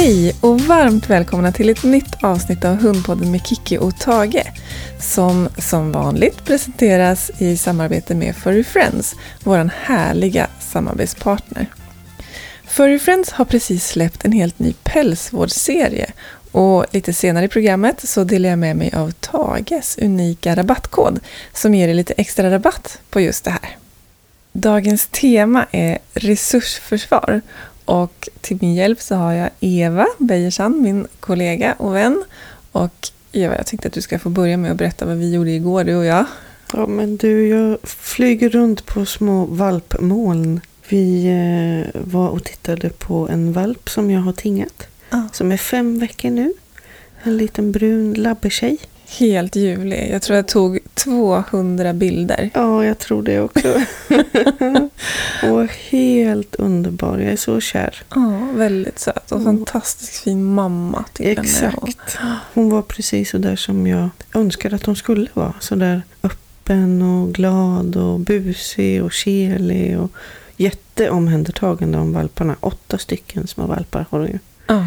Hej och varmt välkomna till ett nytt avsnitt av Hundpodden med Kiki och Tage. Som som vanligt presenteras i samarbete med Furry Friends, vår härliga samarbetspartner. Furry Friends har precis släppt en helt ny pälsvårdsserie och lite senare i programmet så delar jag med mig av Tages unika rabattkod som ger dig lite extra rabatt på just det här. Dagens tema är resursförsvar och till min hjälp så har jag Eva Beijersand, min kollega och vän. Och Eva, jag tänkte att du ska få börja med att berätta vad vi gjorde igår, du och jag. Ja, men du, jag flyger runt på små valpmoln. Vi eh, var och tittade på en valp som jag har tingat. Ah. Som är fem veckor nu. En liten brun labbertjej. Helt ljuvlig. Jag tror jag tog 200 bilder. Ja, jag tror det också. och helt underbar. Jag är så kär. Ja, väldigt söt och Mm. fantastiskt fin mamma till henne. Exakt. Hon var precis så där som jag önskade att hon skulle vara. Så där öppen och glad och busig och kelig och jätteomhändertagande om valparna. Åtta stycken små valpar har hon ju. Ja.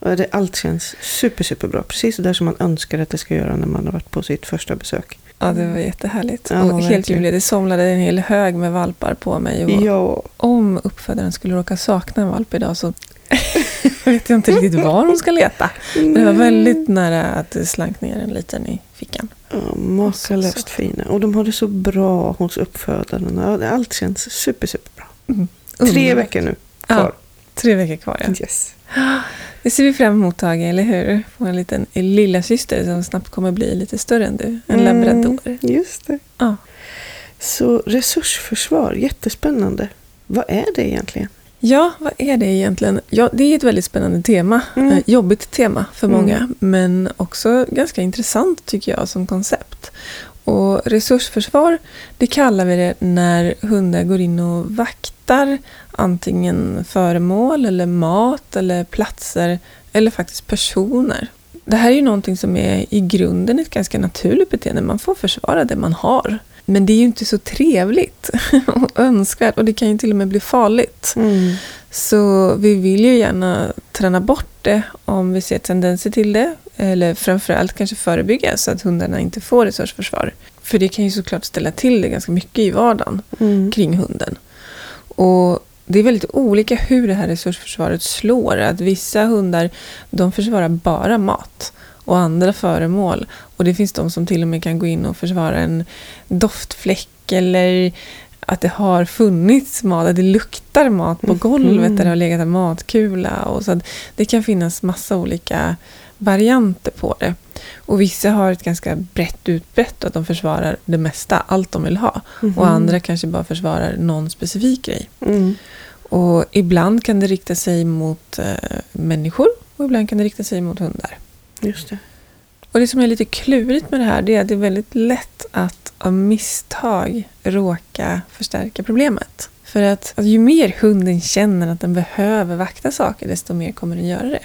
Det, allt känns super, superbra. Precis så där som man önskar att det ska göra när man har varit på sitt första besök. ja, det var jättehärligt. Ja, och helt verkligen. ljuvlig. Det somnade en hel hög med valpar på mig. Och Ja, om uppfödaren skulle råka sakna en valp idag så vet jag inte riktigt var hon ska leta. Men det var väldigt nära att det slank ner en liten i fickan. ja, makalöst fina. Och de har det så bra hos uppfödaren. Ja, allt känns super, superbra. Mm. Tre veckor nu Ja, kvar. tre veckor kvar ja. Yes. Det ser vi fram emot Tage, eller hur? Få en liten lilla syster som snabbt kommer bli lite större än du. En Mm. labrador. Just det. Ja. Så resursförsvar, jättespännande. Vad är det egentligen? Ja, vad är det egentligen? Ja, det är ett väldigt spännande tema. Mm. Eh, jobbigt tema för Mm. många, men också ganska intressant tycker jag som koncept. Och resursförsvar, det kallar vi det när hundar går in och vaktar antingen föremål eller mat eller platser eller faktiskt personer. Det här är ju någonting som är i grunden ett ganska naturligt beteende. Man får försvara det man har. Men det är ju inte så trevligt och önskvärt och det kan ju till och med bli farligt. Mm. Så vi vill ju gärna träna bort det om vi ser tendenser till det. Eller framförallt kanske förebygga så att hundarna inte får resursförsvar. För det kan ju såklart ställa till det ganska mycket i vardagen Mm. kring hunden. Och det är väldigt olika hur det här resursförsvaret slår. Att vissa hundar de försvarar bara mat och andra föremål. Och det finns de som till och med kan gå in och försvara en doftfläck eller att det har funnits mat, att det luktar mat på golvet där det har legat en matkula. Och så att det kan finnas massa olika varianter på det. Och vissa har ett ganska brett utbrett att de försvarar det mesta, allt de vill ha. Mhm. Och andra kanske bara försvarar någon specifik grej. Mm. Och ibland kan det rikta sig mot eh, människor och ibland kan det rikta sig mot hundar. Just det. Och det som är lite klurigt med det här det är att det är väldigt lätt att av misstag råka förstärka problemet. För att, att ju mer hunden känner att den behöver vakta saker desto mer kommer den göra det.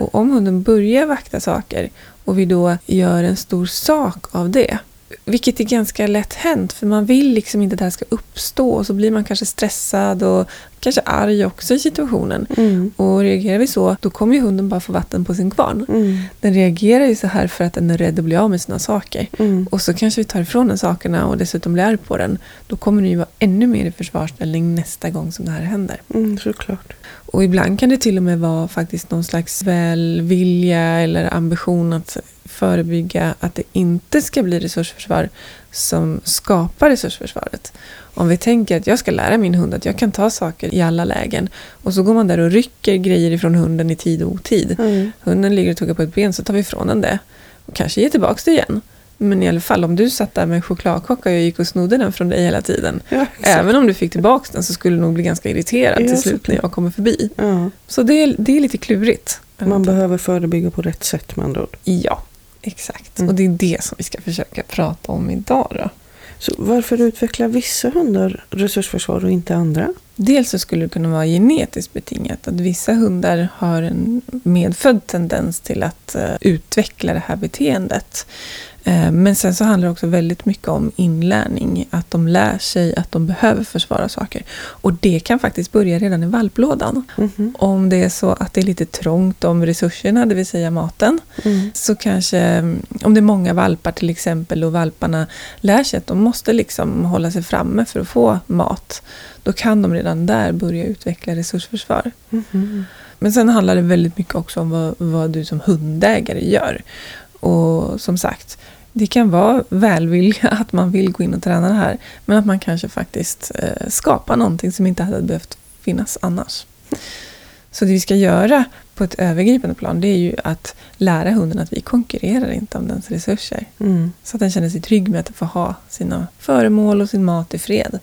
Och om hunden börjar vakta saker och vi då gör en stor sak av det, vilket är ganska lätt hänt för man vill liksom inte att det här ska uppstå och så blir man kanske stressad och kanske arg också i situationen. Mm. Och reagerar vi så, då kommer ju hunden bara få vatten på sin kvarn. Mm. Den reagerar ju så här för att den är rädd att bli av med sina saker. Mm. Och så kanske vi tar ifrån den sakerna och dessutom blir arg på den. Då kommer den ju vara ännu mer i försvarsställning nästa gång som det här händer. Mm, såklart. Och ibland kan det till och med vara faktiskt någon slags välvilja eller ambition att förebygga att det inte ska bli resursförsvar som skapar resursförsvaret. Om vi tänker att jag ska lära min hund att jag kan ta saker i alla lägen och så går man där och rycker grejer ifrån hunden i tid och otid. Mm. Hunden ligger och tuggar på ett ben så tar vi ifrån den det. Och kanske ger tillbaka det igen. Men i alla fall om du satt där med en chokladkaka och jag gick och snodde den från dig hela tiden. Ja. Även om du fick tillbaka den så skulle du nog bli ganska irriterad Ja, till slut när jag kommer förbi. Ja. Så det är, det är lite klurigt. Man behöver förebygga på rätt sätt med andra ord. Ja, exakt. Mm. Och det är det som vi ska försöka prata om idag. Då. Så varför utvecklar vissa hundar resursförsvar och inte andra? Dels så skulle det kunna vara genetiskt betingat. Att vissa hundar har en medfödd tendens till att eh, utveckla det här beteendet. Eh, Men sen så handlar det också väldigt mycket om inlärning. Att de lär sig att de behöver försvara saker. Och det kan faktiskt börja redan i valplådan. Mhm. Om det är så att det är lite trångt om resurserna, det vill säga maten. Mm. Så kanske, mm, om det är många valpar till exempel och valparna lär sig att de måste liksom hålla sig framme för att få mat. Då kan de redan där börja utveckla resursförsvar. Mhm. Men sen handlar det väldigt mycket också om vad, vad du som hundägare gör. Och som sagt, det kan vara välvilja att man vill gå in och träna det här. Men att man kanske faktiskt eh, skapar någonting som inte hade behövt finnas annars. Så det vi ska göra på ett övergripande plan det är ju att lära hunden att vi konkurrerar inte om dens resurser. Mm. Så att den känner sig trygg med att få ha sina föremål och sin mat i fred.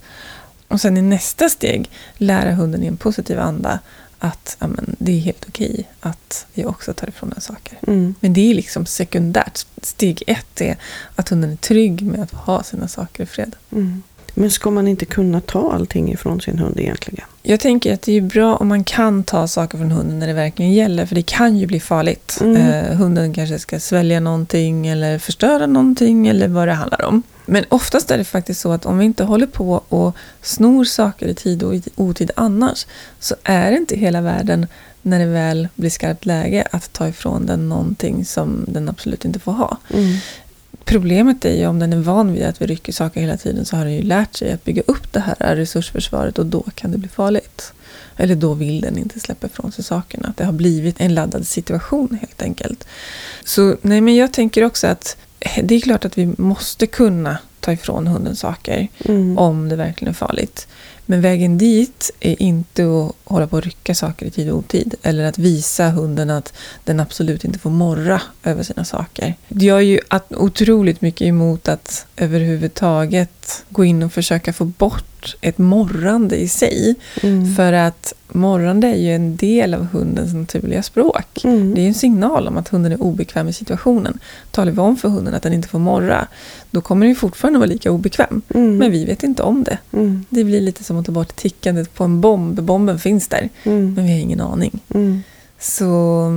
Och sen i nästa steg lära hunden i en positiv anda att ja, men, det är helt okej att vi också tar ifrån den saker. Mm. Men det är liksom sekundärt. Steg ett är att hunden är trygg med att ha sina saker i fred. Mm. Men ska man inte kunna ta allting ifrån sin hund egentligen? Jag tänker att det är bra om man kan ta saker från hunden när det verkligen gäller. För det kan ju bli farligt. Mm. Eh, hunden kanske ska svälja någonting eller förstöra någonting eller vad det handlar om. Men oftast är det faktiskt så att om vi inte håller på och snor saker i tid och i otid annars så är det inte hela världen när det väl blir skarpt läge att ta ifrån den någonting som den absolut inte får ha. Mm. Problemet är ju om den är van vid att vi rycker saker hela tiden så har den ju lärt sig att bygga upp det här resursförsvaret och då kan det bli farligt. Eller då vill den inte släppa ifrån sig sakerna. Det har blivit en laddad situation helt enkelt. Så nej, men jag tänker också att det är klart att vi måste kunna ta ifrån hunden saker Mm. om det verkligen är farligt. Men vägen dit är inte att hålla på och rycka saker i tid och otid. Eller att visa hunden att den absolut inte får morra över sina saker. Jag är ju otroligt mycket emot att överhuvudtaget gå in och försöka få bort ett morrande i sig. Mm. För att morrande är ju en del av hundens naturliga språk. Mm. Det är ju en signal om att hunden är obekväm i situationen. Talar vi om för hunden att den inte får morra, då kommer den fortfarande vara lika obekväm. Mm. Men vi vet inte om det. Mm. Det blir lite som att ta bort tickandet på en bomb. Bomben finns där, Mm. men vi har ingen aning. Mm. Så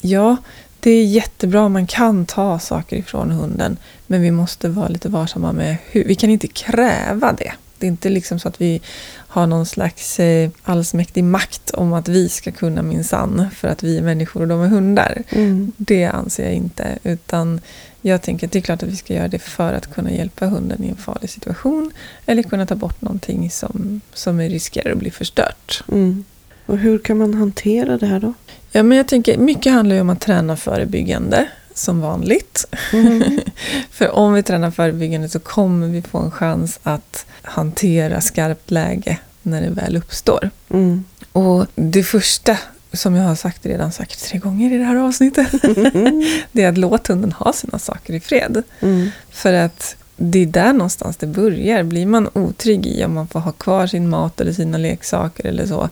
ja, det är jättebra om man kan ta saker ifrån hunden. Men vi måste vara lite varsamma med hur. Vi kan inte kräva det. Det är inte liksom så att vi har någon slags eh, allsmäktig makt om att vi ska kunna minsann för att vi är människor och de är hundar. Mm. Det anser jag inte. Utan jag tänker att det är klart att vi ska göra det för att kunna hjälpa hunden i en farlig situation. Eller kunna ta bort någonting som, som riskerar att bli förstört. Mm. Och hur kan man hantera det här då? Ja, men jag tänker, mycket handlar ju om att träna förebyggande, som vanligt. Mm. För om vi tränar förebyggande så kommer vi få en chans att hantera skarpt läge när det väl uppstår. Mm. Och det första, som jag har sagt redan sagt tre gånger i det här avsnittet, det är att låt hunden ha sina saker i fred. Mm. För att det är där någonstans det börjar. Blir man otrygg i om man får ha kvar sin mat eller sina leksaker eller så,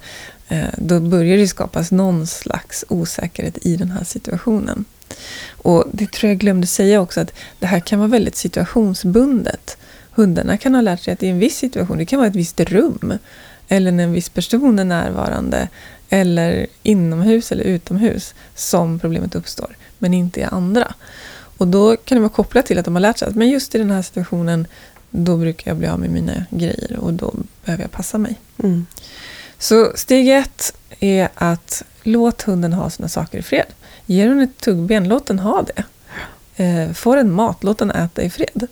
eh, då börjar det skapas någon slags osäkerhet i den här situationen. Och det tror jag glömde säga också, att det här kan vara väldigt situationsbundet. Hundarna kan ha lärt sig att i en viss situation, det kan vara ett visst rum, eller när en viss person är närvarande, eller inomhus eller utomhus, som problemet uppstår, men inte i andra. Och då kan det vara kopplat till att de har lärt sig att men just i den här situationen, då brukar jag bli av med mina grejer och då behöver jag passa mig. Mm. Så steg ett är att låt hunden ha sina saker i fred. Ger hon ett tuggben, låt den ha det. Eh, får den mat, låt den äta i fred.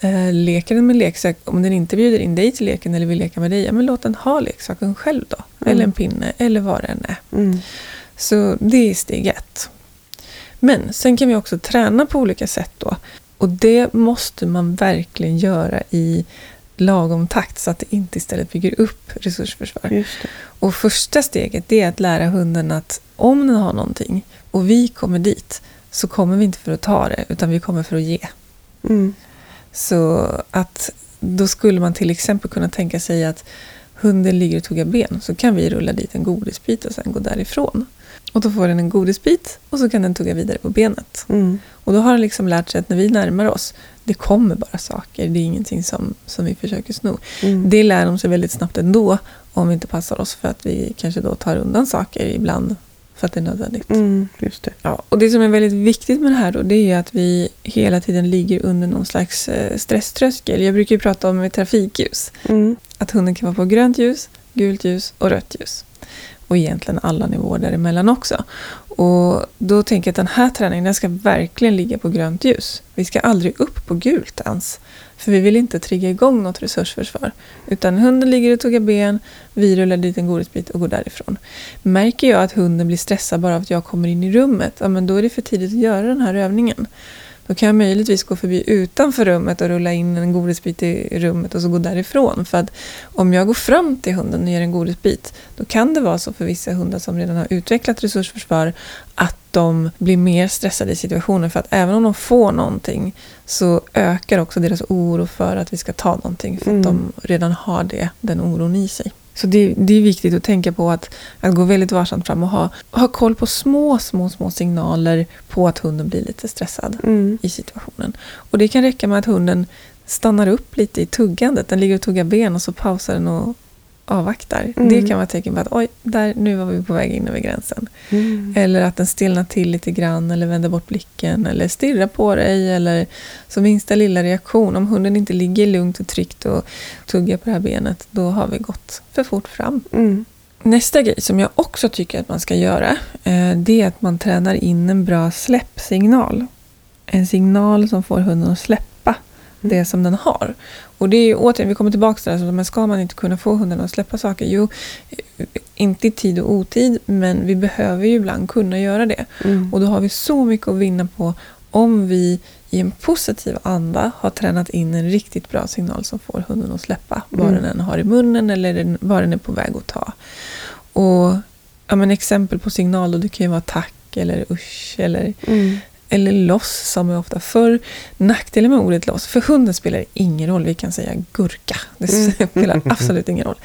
Eh, leker den med leksak, om den inte bjuder in dig till leken eller vill leka med dig, ja, men låt den ha leksaken själv då. Mm. Eller en pinne, eller vad det än är. Mm. Så det är steg ett. Men sen kan vi också träna på olika sätt då. Och det måste man verkligen göra i lagom takt så att det inte istället bygger upp resursförsvar. Och första steget det är att lära hunden att om den har någonting och vi kommer dit så kommer vi inte för att ta det utan vi kommer för att ge. Mm. Så att då skulle man till exempel kunna tänka sig att hunden ligger och tuggar ben så kan vi rulla dit en godisbit och sen gå därifrån. Och då får den en godisbit och så kan den tugga vidare på benet. Mm. Och då har den liksom lärt sig att när vi närmar oss, det kommer bara saker, det är ingenting som, som vi försöker sno. Mm. Det lär de sig väldigt snabbt ändå om vi inte passar oss för att vi kanske då tar undan saker ibland för att det är nödvändigt. Mm, just det. Ja, och det som är väldigt viktigt med det här då, det är att vi hela tiden ligger under någon slags eh, stresströskel. Jag brukar prata om trafikljus. Mm. Att hunden kan vara på grönt ljus, gult ljus och rött ljus. Och egentligen alla nivåer däremellan också. Och då tänker jag att den här träningen den ska verkligen ligga på grönt ljus. Vi ska aldrig upp på gult ens. För vi vill inte trigga igång något resursförsvar. Utan hunden ligger och tuggar ben, vi rullar dit en godisbit och går därifrån. Märker jag att hunden blir stressad bara av att jag kommer in i rummet, ja, men då är det för tidigt att göra den här övningen. Då kan jag möjligtvis gå förbi utanför rummet och rulla in en godisbit i rummet och så gå därifrån. För att om jag går fram till hunden och ger en godisbit, då kan det vara så för vissa hundar som redan har utvecklat resursförsvar att de blir mer stressade i situationen. För att även om de får någonting så ökar också deras oro för att vi ska ta någonting. För att Mm. de redan har det, den oron i sig. Så det, det är viktigt att tänka på att, att gå väldigt varsamt fram och ha, ha koll på små, små, små signaler på att hunden blir lite stressad Mm. i situationen. Och det kan räcka med att hunden stannar upp lite i tuggandet. Den ligger och tuggar ben och så pausar den och avvaktar. Mm. Det kan vara ett tecken på att oj, där, nu var vi på väg in över gränsen. Mm. Eller att den stillnar till lite grann eller vänder bort blicken eller stirrar på dig eller som minsta lilla reaktion. Om hunden inte ligger lugnt och tryggt och tuggar på det här benet, då har vi gått för fort fram. Mm. Nästa grej som jag också tycker att man ska göra, eh, det är att man tränar in en bra släppsignal. En signal som får hunden att släppa det som den har. Och det är ju återigen, vi kommer tillbaka till det här, men ska man inte kunna få hunden att släppa saker? Jo, inte i tid och otid, men vi behöver ju ibland kunna göra det. Mm. Och då har vi så mycket att vinna på om vi i en positiv anda har tränat in en riktigt bra signal som får hunden att släppa vad Mm. den än har i munnen eller vad den är på väg att ta. Och ja, men exempel på signal då, det kan ju vara tack eller usch eller, Mm. Eller loss som är ofta förr. Nackdelen med ordet loss, för hunden spelar ingen roll. Vi kan säga gurka, det Mm. spelar absolut ingen roll.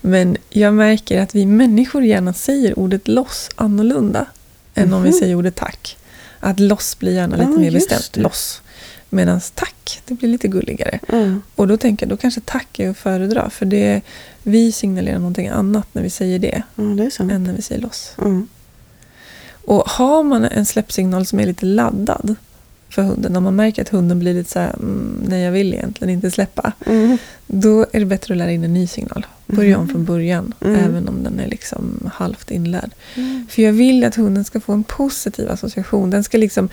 Men jag märker att vi människor gärna säger ordet loss annorlunda än om vi Mhm. säger ordet tack. Att loss blir gärna lite Ja, mer bestämt. Loss. Medan tack, det blir lite gulligare. Mm. Och då tänker jag, då kanske tack är att föredra. För det, vi signalerar någonting annat när vi säger det Ja, det än när vi säger loss. Mm. Och har man en släppsignal som är lite laddad för hunden, om man märker att hunden blir lite så här, mm, nej jag vill egentligen inte släppa. Mm. Då är det bättre att lära in en ny signal. Börja om Mhm. från början, Mm. även om den är liksom halvt inlärd. Mm. För jag vill att hunden ska få en positiv association. Den ska liksom,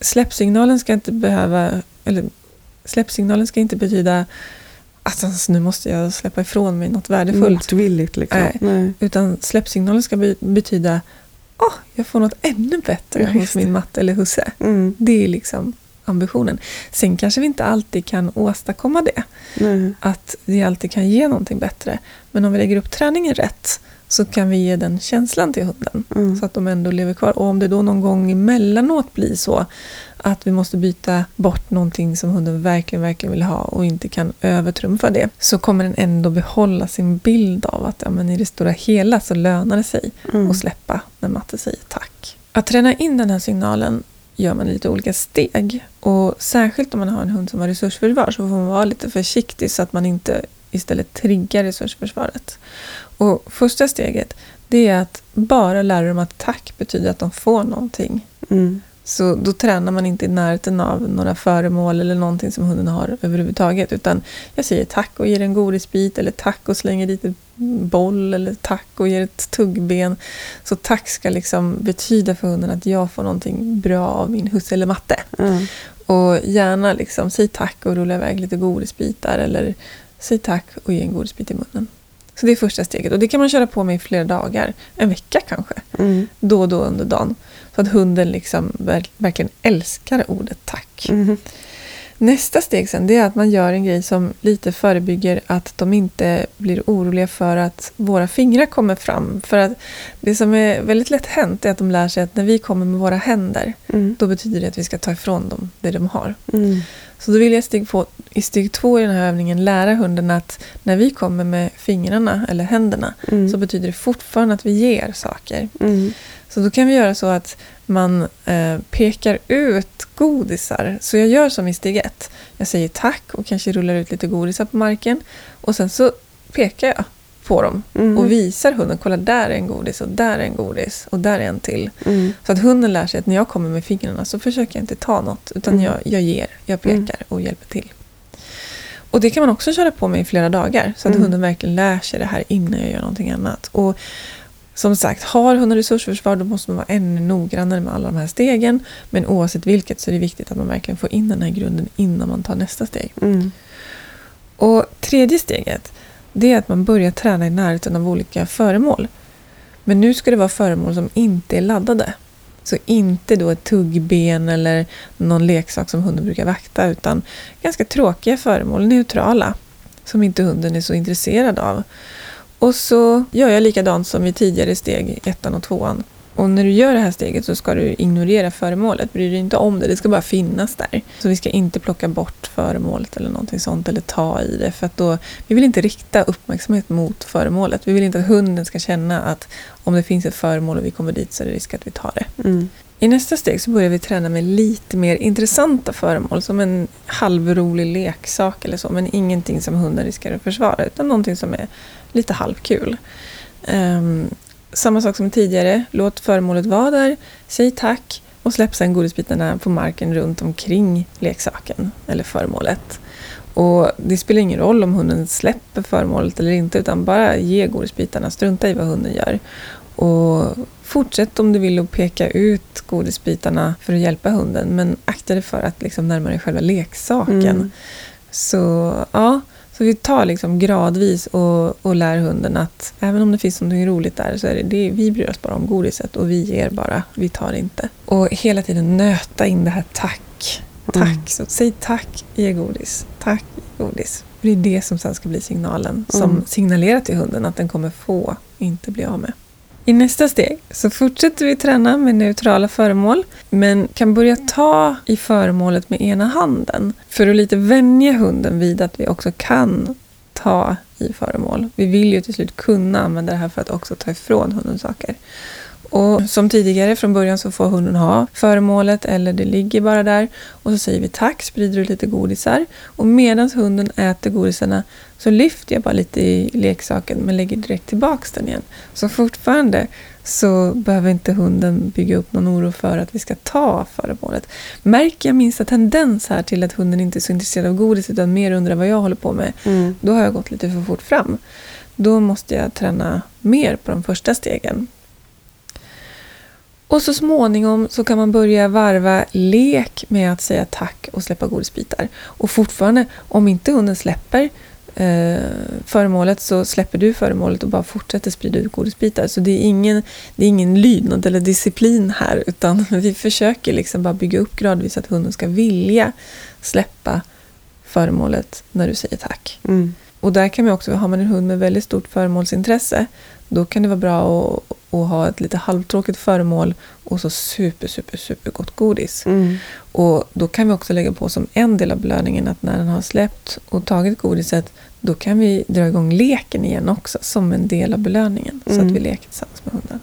släppsignalen ska inte behöva, eller släppsignalen ska inte betyda att alltså, nu måste jag släppa ifrån mig något värdefullt. Motvilligt liksom. Nej. Nej. Utan släppsignalen ska be- betyda åh, jag får något ännu bättre Ja, hos min matte eller husse. Mm. Det är liksom ambitionen. Sen kanske vi inte alltid kan åstadkomma det. Nej. Att vi alltid kan ge någonting bättre. Men om vi lägger upp träningen rätt så kan vi ge den känslan till hunden. Mm. Så att de ändå lever kvar. Och om det då någon gång emellanåt blir så att vi måste byta bort någonting som hunden verkligen, verkligen vill ha och inte kan övertrumfa det. Så kommer den ändå behålla sin bild av att ja, men i det stora hela så lönar det sig Mm. att släppa när matte säger tack. Att träna in den här signalen gör man i lite olika steg. Och särskilt om man har en hund som har resursförsvar så får man vara lite försiktig så att man inte istället triggar resursförsvaret. Och första steget det är att bara lära dem att tack betyder att de får någonting. Mm. Så då tränar man inte i närheten av några föremål eller någonting som hunden har överhuvudtaget. Utan jag säger tack och ger en godisbit eller tack och slänger dit en boll eller tack och ger ett tuggben. Så tack ska liksom betyda för hunden att jag får någonting bra av min husse eller matte. Ja. Och gärna liksom säg tack och rulla iväg lite godisbitar eller säg tack och ge en godisbit i munnen. Så det är första steget och det kan man köra på med i flera dagar, en vecka kanske, Mm. då och då under dagen. Så att hunden liksom ver- verkligen älskar ordet tack. Mm. Nästa steg sen det är att man gör en grej som lite förebygger att de inte blir oroliga för att våra fingrar kommer fram. För att det som är väldigt lätt hänt är att de lär sig att när vi kommer med våra händer Mm. då betyder det att vi ska ta ifrån dem det de har. Mm. Så då vill jag steg på, i steg två i den här övningen lära hunden att när vi kommer med fingrarna eller händerna Mm. så betyder det fortfarande att vi ger saker. Mm. Så då kan vi göra så att man eh, pekar ut godisar. Så jag gör som i steg ett. Jag säger tack och kanske rullar ut lite godisar på marken. Och sen så pekar jag på dem Mm. och visar hunden, kolla där är en godis och där är en godis och där är en till. Mm. Så att hunden lär sig att när jag kommer med fingrarna så försöker jag inte ta något utan Mm. jag, jag ger, jag pekar Mm. och hjälper till. Och det kan man också köra på med i flera dagar så att Mm. hunden verkligen lär sig det här innan jag gör någonting annat. Och som sagt, har hunden resursförsvar då måste man vara ännu noggrannare med alla de här stegen. Men oavsett vilket så är det viktigt att man verkligen får in den här grunden innan man tar nästa steg. Mm. Och tredje steget, det är att man börjar träna i närheten av olika föremål. Men nu ska det vara föremål som inte är laddade. Så inte då ett tuggben eller någon leksak som hunden brukar vakta, utan ganska tråkiga föremål, neutrala, som inte hunden är så intresserad av. Och så gör jag likadant som i tidigare steg, ettan och tvåan. Och när du gör det här steget så ska du ignorera föremålet, bry dig inte om det, det ska bara finnas där. Så vi ska inte plocka bort föremålet eller någonting sånt eller ta i det för att då, vi vill inte rikta uppmärksamhet mot föremålet. Vi vill inte att hunden ska känna att om det finns ett föremål och vi kommer dit så är det risk att vi tar det. Mm. I nästa steg så börjar vi träna med lite mer intressanta föremål som en halvrolig leksak eller så men ingenting som hunden riskerar att försvara utan någonting som är lite halvkul. Ehm, samma sak som tidigare, låt föremålet vara där, säg tack och släpp sen godisbitarna på marken runt omkring leksaken eller föremålet. Och det spelar ingen roll om hunden släpper föremålet eller inte utan bara ge godisbitarna, strunta i vad hunden gör. Och fortsätt om du vill att peka ut godisbitarna för att hjälpa hunden men akta dig för att liksom närma dig själva leksaken. Mm. Så ja, så vi tar liksom gradvis och, och lär hunden att även om det finns något roligt där så är det, det vi bryr oss bara om godiset och vi ger bara, vi tar inte. Och hela tiden nöta in det här tack. Tack, Mm. så säg tack, ge godis. Tack, ge godis. För det är det som sen ska bli signalen som Mm. signalerar till hunden att den kommer få, inte bli av med. I nästa steg så fortsätter vi träna med neutrala föremål men kan börja ta i föremålet med ena handen för att lite vänja hunden vid att vi också kan ta i föremål. Vi vill ju till slut kunna använda det här för att också ta ifrån hunden saker. Och som tidigare, från början så får hunden ha föremålet eller det ligger bara där. Och så säger vi tack, sprider du lite godisar. Och medan hunden äter godisarna så lyfter jag bara lite i leksaken men lägger direkt tillbaks den igen. Så fortfarande så behöver inte hunden bygga upp någon oro för att vi ska ta föremålet. Märker jag minsta tendens här till att hunden inte är så intresserad av godis utan mer undrar vad jag håller på med, Mm. då har jag gått lite för fort fram. Då måste jag träna mer på de första stegen. Och så småningom så kan man börja varva lek med att säga tack och släppa godisbitar. Och fortfarande, om inte hunden släpper eh, föremålet så släpper du föremålet och bara fortsätter sprida ut godisbitar. Så det är ingen, det är ingen lydnad eller disciplin här utan vi försöker liksom bara bygga upp gradvis att hunden ska vilja släppa föremålet när du säger tack. Mm. Och där kan vi också, har man en hund med väldigt stort föremålsintresse, då kan det vara bra att, att ha ett lite halvtråkigt föremål och så super, super, super gott godis. Mm. Och då kan vi också lägga på som en del av belöningen att när den har släppt och tagit godiset, då kan vi dra igång leken igen också som en del av belöningen. Så Mm. att vi leker tillsammans med hunden.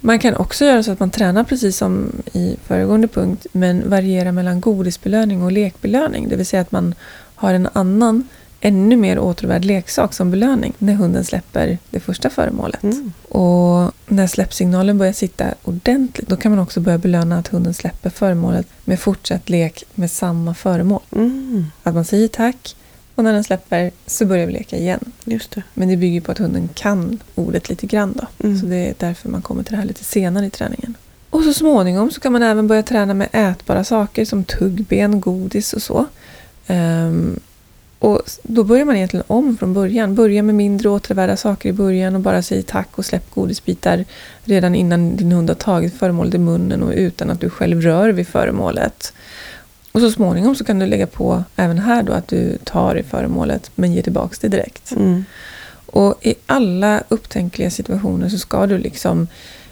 Man kan också göra så att man tränar precis som i föregående punkt, men variera mellan godisbelöning och lekbelöning. Det vill säga att man har en annan, ännu mer återvärd leksak som belöning när hunden släpper det första föremålet. Mm. Och när släppsignalen börjar sitta ordentligt, då kan man också börja belöna att hunden släpper föremålet med fortsatt lek med samma föremål. Mm. Att man säger tack och när den släpper så börjar vi leka igen. Just det. Men det bygger på att hunden kan ordet lite grann då. Mm. Så det är därför man kommer till det här lite senare i träningen. Och så småningom så kan man även börja träna med ätbara saker som tuggben, godis och så. Ehm, och då börjar man egentligen om från början. Börja med mindre återvärda saker i början och bara säg tack och släpp godisbitar redan innan din hund har tagit föremålet i munnen och utan att du själv rör vid föremålet. Och så småningom så kan du lägga på även här då att du tar i föremålet men ger tillbaka det direkt. Mm. Och i alla upptänkliga situationer så ska du liksom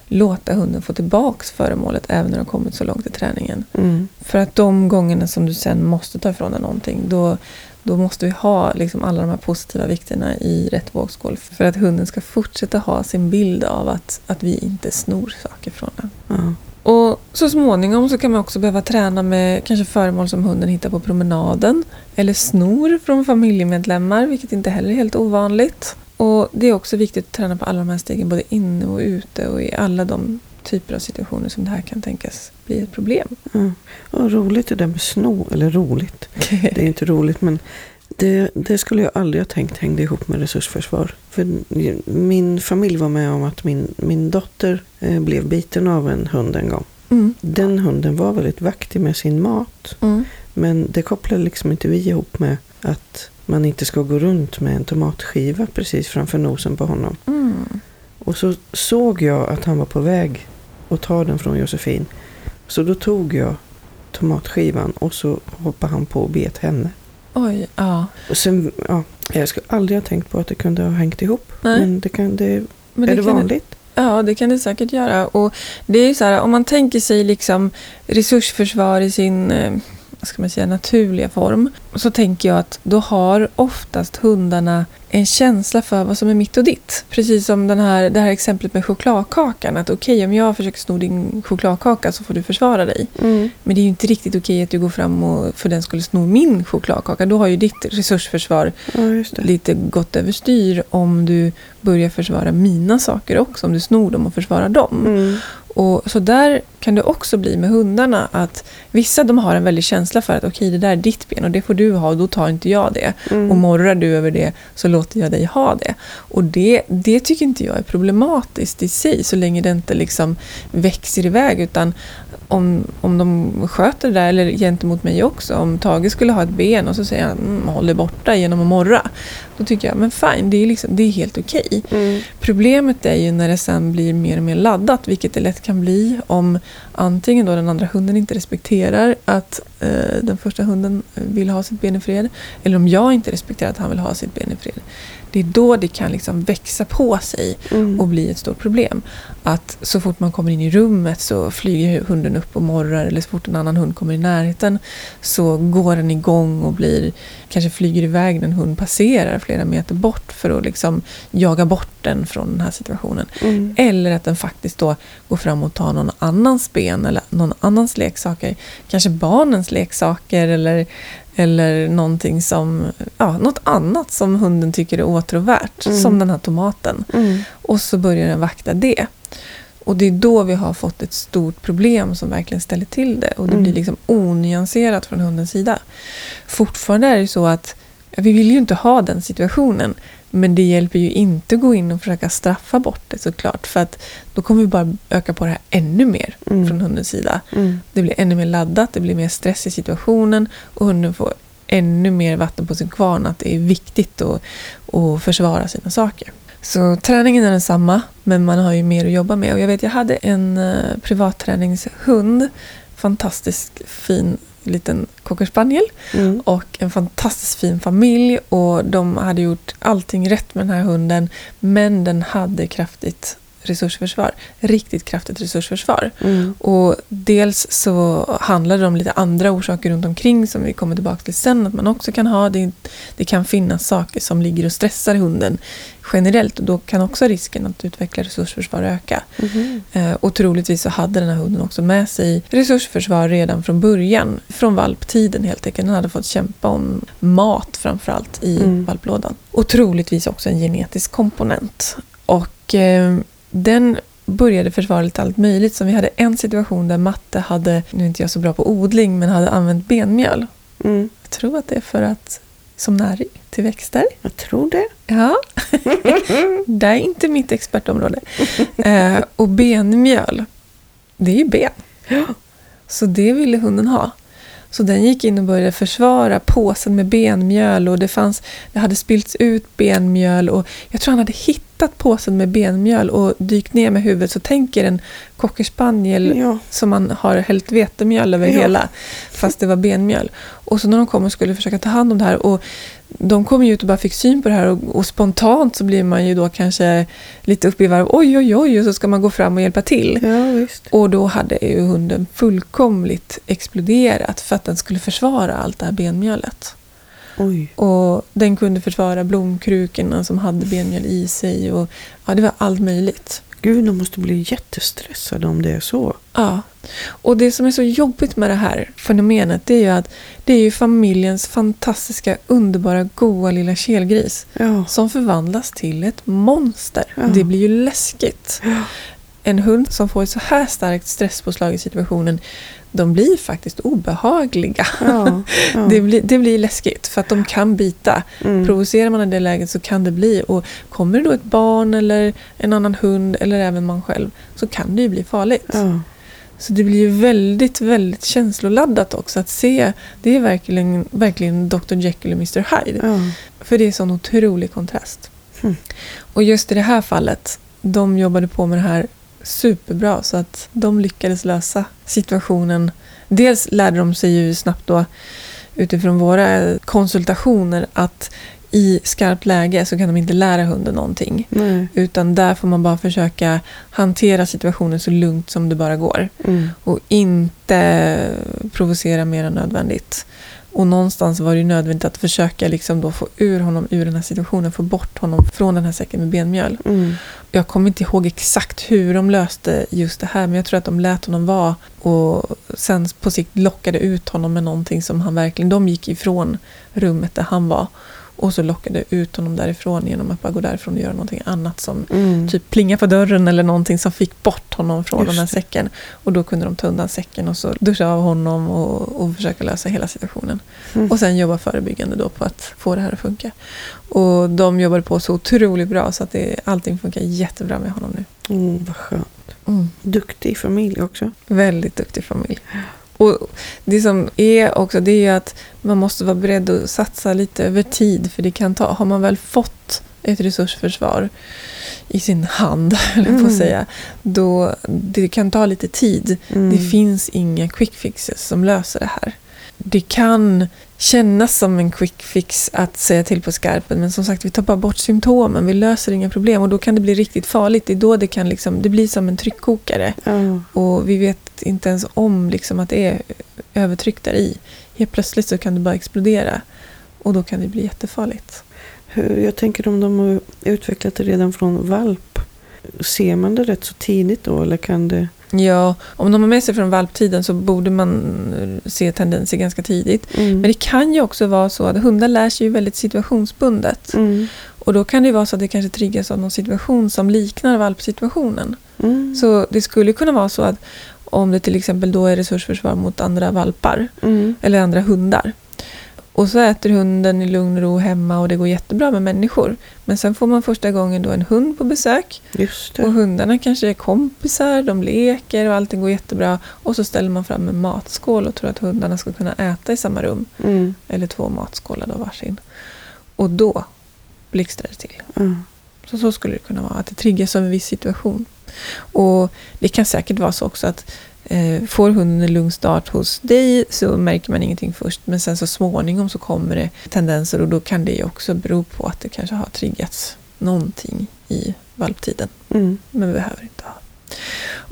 låta hunden få tillbaks föremålet även när de kommit så långt i träningen. Mm. För att de gångerna som du sen måste ta ifrån den någonting, då, då måste vi ha liksom alla de här positiva vikterna i rätt vågskål. För att hunden ska fortsätta ha sin bild av att, att vi inte snor saker från den. Ja. Och så småningom så kan man också behöva träna med kanske föremål som hunden hittar på promenaden. Eller snor från familjemedlemmar, vilket inte heller är helt ovanligt. Och det är också viktigt att träna på alla de här stegen, både inne och ute och i alla de typer av situationer som det här kan tänkas bli ett problem. Ja. Och roligt det där med sno, eller roligt, det är inte roligt men det, det skulle jag aldrig ha tänkt hängde ihop med resursförsvar. För min familj var med om att min, min dotter eh, blev biten av en hund en gång. Mm. Den hunden var väldigt vaktig med sin mat. Mm. Men det kopplade liksom inte vi ihop med att man inte ska gå runt med en tomatskiva precis framför nosen på honom. Mm. Och så såg jag att han var på väg att ta den från Josefin. Så då tog jag tomatskivan och så hoppade han på och bet henne. Oj, ja. Och sen, ja, jag skulle aldrig ha tänkt på att det kunde ha hängt ihop. Nej. Men det kan, det, Men är det vanligt? Ja, det kan det säkert göra. Och det är ju så här, om man tänker sig liksom resursförsvar i sin eh, ska man säga, naturliga form så tänker jag att då har oftast hundarna en känsla för vad som är mitt och ditt. Precis som den här, det här exemplet med chokladkakan. Att okej, okay, om jag försöker sno din chokladkaka så får du försvara dig. Mm. Men det är ju inte riktigt okej okay att du går fram och för den skulle sno min chokladkaka. Då har ju ditt resursförsvar Ja, lite gått överstyr om du börjar försvara mina saker också. Om du snor dem och försvarar dem. Mm. Och så där kan det också bli med hundarna att vissa de har en väldig känsla för att okej okay, det där är ditt ben och det får du ha och då tar inte jag det. Mm. Och morrar du över det så låter jag dig ha det. Och det, det tycker inte jag är problematiskt i sig så länge det inte liksom växer iväg utan om, om de sköter det där, eller gentemot mig också, om Tage skulle ha ett ben och så säger han mm, håll det borta genom att morra. Då tycker jag, men fine, det är, liksom, det är helt okej. Okay. Mm. Problemet är ju när det sen blir mer och mer laddat, vilket det lätt kan bli om antingen då den andra hunden inte respekterar att eh, den första hunden vill ha sitt ben i fred, eller om jag inte respekterar att han vill ha sitt ben i fred. Det är då det kan liksom växa på sig Mm. och bli ett stort problem. Att så fort man kommer in i rummet så flyger hunden upp och morrar eller så fort en annan hund kommer i närheten så går den igång och blir, kanske flyger iväg när en hund passerar flera meter bort för att liksom jaga bort den från den här situationen. Mm. Eller att den faktiskt då går fram och tar någon annans ben eller någon annans leksaker. Kanske barnens leksaker eller, eller någonting som, ja, något annat som hunden tycker är åtråvärt. Mm. Som den här tomaten. Mm. Och så börjar den vakta det. Och det är då vi har fått ett stort problem som verkligen ställer till det. Och det Mm. blir liksom onyanserat från hundens sida. Fortfarande är det så att vi vill ju inte ha den situationen. Men det hjälper ju inte att gå in och försöka straffa bort det såklart. För att då kommer vi bara öka på det här ännu mer Mm. från hundens sida. Mm. Det blir ännu mer laddat, det blir mer stress i situationen och hunden får ännu mer vatten på sin kvarn att det är viktigt att, att försvara sina saker. Så träningen är densamma, men man har ju mer att jobba med. Och jag vet, jag hade en uh, privatträningshund, fantastiskt fin liten cockerspaniel Mm. och en fantastiskt fin familj och de hade gjort allting rätt med den här hunden men den hade kraftigt resursförsvar. Riktigt kraftigt resursförsvar. Mm. Och dels så handlar det om lite andra orsaker runt omkring som vi kommer tillbaka till sen att man också kan ha. Det, det kan finnas saker som ligger och stressar hunden generellt och då kan också risken att utveckla resursförsvar öka. Mhm. Eh, och troligtvis så hade den här hunden också med sig resursförsvar redan från början. Från valptiden helt enkelt. Den hade fått kämpa om mat framförallt i Mm. valplådan. Och troligtvis också en genetisk komponent. Och eh, den började försvara lite allt möjligt. Så vi hade en situation där Matte hade, nu är inte jag så bra på odling, men hade använt benmjöl. Mm. Jag tror att det är för att som näring till växter. Jag tror det. Ja, det är inte mitt expertområde. Eh, och benmjöl, det är ju ben. Så det ville hunden ha. Så den gick in och började försvara påsen med benmjöl och det, fanns, det hade spillts ut benmjöl och jag tror han hade hittat påsen med benmjöl och dykt ner med huvudet. Så tänker en cockerspaniel Ja. som man har hällt vetemjöl över Ja. hela, fast det var benmjöl. Och så när de kom och skulle försöka ta hand om det här och de kom ju ut och bara fick syn på det här och, och spontant så blir man ju då kanske lite uppe i varv. Oj, oj, oj, och så ska man gå fram och hjälpa till. ja, visst. Och då hade ju hunden fullkomligt exploderat för att den skulle försvara allt det här benmjölet. Oj. Och den kunde försvara blomkrukorna som hade benmjöl i sig. Och, ja, det var allt möjligt. Gud, de måste bli jättestressade om det är så. Ja, Och det som är så jobbigt med det här fenomenet det är ju att det är ju familjens fantastiska, underbara, goa lilla kelgris Ja. som förvandlas till ett monster. Ja. Det blir ju läskigt. Ja. En hund som får ett så här starkt stresspåslag i situationen, de blir faktiskt obehagliga. Ja. Ja. Det, blir, det blir läskigt för att de kan bita. Mm. Provocerar man i det läget så kan det bli. Och kommer det då ett barn eller en annan hund eller även man själv så kan det ju bli farligt. Ja. Så det blir ju väldigt, väldigt känsloladdat också att se. Det är verkligen, verkligen Dr Jekyll och Mr Hyde. Ja. För det är sån otrolig kontrast. Mm. Och just i det här fallet, de jobbade på med det här superbra så att de lyckades lösa situationen. Dels lärde de sig ju snabbt då utifrån våra konsultationer att i skarpt läge så kan de inte lära hunden någonting. Nej. Utan där får man bara försöka hantera situationen så lugnt som det bara går. Mm. Och inte provocera mer än nödvändigt. Och någonstans var det nödvändigt att försöka liksom då få ur honom ur den här situationen, få bort honom från den här säcken med benmjöl. Mm. Jag kommer inte ihåg exakt hur de löste just det här, men jag tror att de lät honom vara och sen på sikt lockade ut honom med någonting som han verkligen... De gick ifrån rummet där han var och så lockade ut honom därifrån genom att bara gå därifrån och göra någonting annat som Mm. typ plinga på dörren eller någonting som fick bort honom från Just den här säcken. Och då kunde de ta undan säcken och så duscha av honom och, och försöka lösa hela situationen. Mm. Och sen jobba förebyggande då på att få det här att funka. Och de jobbade på så otroligt bra så att det, allting funkar jättebra med honom nu. Mm, vad skönt. Mm. Duktig familj också. Väldigt duktig familj. Och det som är också det är att man måste vara beredd att satsa lite över tid. För det kan ta, har man väl fått ett resursförsvar i sin hand, eller på Mm. att säga, då det kan ta lite tid. Mm. Det finns inga quick fixes som löser det här. Det kan kännas som en quick fix att säga till på skarpen men som sagt vi tar bara bort symptomen, vi löser inga problem och då kan det bli riktigt farligt. Det är då det kan liksom, det blir som en tryckkokare Ja. och vi vet inte ens om liksom att det är övertryck där i. Helt plötsligt så kan det bara explodera och då kan det bli jättefarligt. Jag tänker om de har utvecklat det redan från valp. Ser man det rätt så tidigt då eller kan det... Ja, om de har med sig från valptiden så borde man se tendenser ganska tidigt. Mm. Men det kan ju också vara så att hundar lär sig ju väldigt situationsbundet. Mm. Och då kan det vara så att det kanske triggas av någon situation som liknar valpsituationen. Mm. Så det skulle kunna vara så att om det till exempel då är resursförsvar mot andra valpar Mm. eller andra hundar. Och så äter hunden i lugn och ro hemma och det går jättebra med människor. Men sen får man första gången då en hund på besök och hundarna kanske är kompisar, de leker och allting går jättebra. Och så ställer man fram en matskål och tror att hundarna ska kunna äta i samma rum. Mm. Eller två matskålar då varsin. Och då blixtrar det till. Ja. Så, så skulle det kunna vara, att det triggas av en viss situation. Och det kan säkert vara så också att får hunden en lugn start hos dig så märker man ingenting först. Men sen så småningom så kommer det tendenser och då kan det också bero på att det kanske har triggats någonting i valptiden. Mm. Men vi behöver inte ha.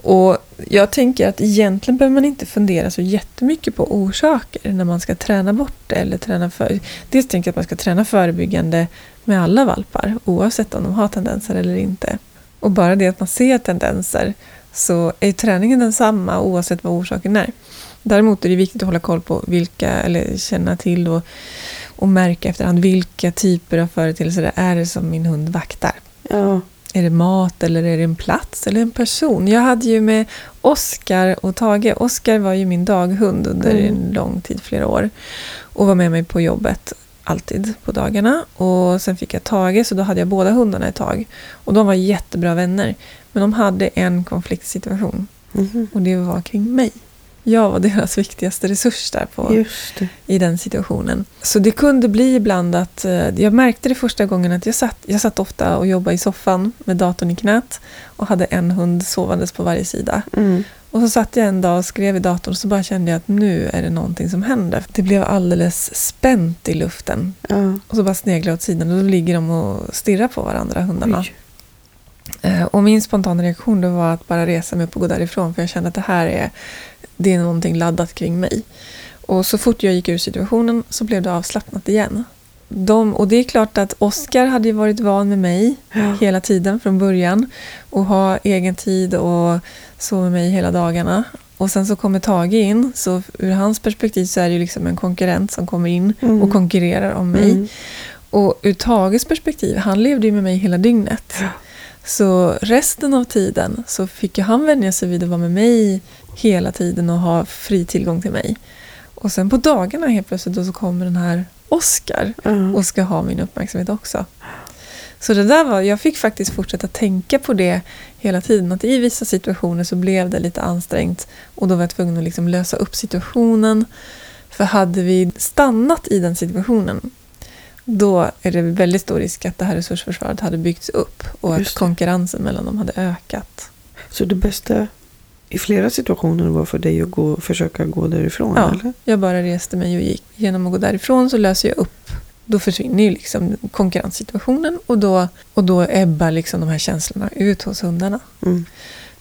Och jag tänker att egentligen behöver man inte fundera så jättemycket på orsaker när man ska träna bort det eller träna för. Dels tänker jag att man ska träna förebyggande med alla valpar oavsett om de har tendenser eller inte. Och bara det att man ser tendenser så är träningen densamma oavsett vad orsaken är. Däremot är det viktigt att hålla koll på vilka, eller känna till och, och märka efterhand vilka typer av företeelser det är som min hund vaktar. Ja. Är det mat eller är det en plats eller en person? Jag hade ju med Oskar och Tage. Oskar var ju min daghund under Mm. en lång tid, flera år. Och var med mig på jobbet alltid på dagarna. Och sen fick jag Tage, så då hade jag båda hundarna ett tag. Och de var jättebra vänner. Men de hade en konfliktsituation. Mhm. Och det var kring mig. Jag var deras viktigaste resurs där på, i den situationen. Så det kunde bli ibland att eh, jag märkte det första gången att jag satt, jag satt ofta och jobbade i soffan med datorn i knät och hade en hund sovandes på varje sida. Mm. Och så satt jag en dag och skrev i datorn och så bara kände jag att nu är det någonting som händer. Det blev alldeles spänt i luften. Ja. Och så bara sneglade jag åt sidan och då ligger de och stirrar på varandra, hundarna. Eh, Och min spontana reaktion då var att bara resa mig upp och gå därifrån för jag kände att det här är, det är någonting laddat kring mig. Och så fort jag gick ur situationen så blev det avslappnat igen. De, och det är klart att Oskar hade ju varit van med mig Ja. hela tiden från början och ha egen tid och sova med mig hela dagarna. Och sen så kommer Tage in, så ur hans perspektiv så är det ju liksom en konkurrent som kommer in Mm. och konkurrerar om mig. Mm. Och ur Tages perspektiv, han levde ju med mig hela dygnet. Så resten av tiden så fick ju han vänja sig vid att vara med mig hela tiden och ha fri tillgång till mig. Och sen på dagarna helt plötsligt då så kommer den här Oscar Ja. och ska ha min uppmärksamhet också. Så det där var, jag fick faktiskt fortsätta tänka på det hela tiden. Att i vissa situationer så blev det lite ansträngt och då var jag tvungen att liksom lösa upp situationen. För hade vi stannat i den situationen då är det väldigt stor risk att det här resursförsvaret hade byggts upp och att konkurrensen mellan dem hade ökat. Så det bästa i flera situationer var för dig att gå, försöka gå därifrån? Ja, Eller? jag bara reste mig och gick. Genom att gå därifrån så löser jag upp. Då försvinner ju liksom konkurrenssituationen och då, och då ebbar liksom de här känslorna ut hos hundarna. Mm.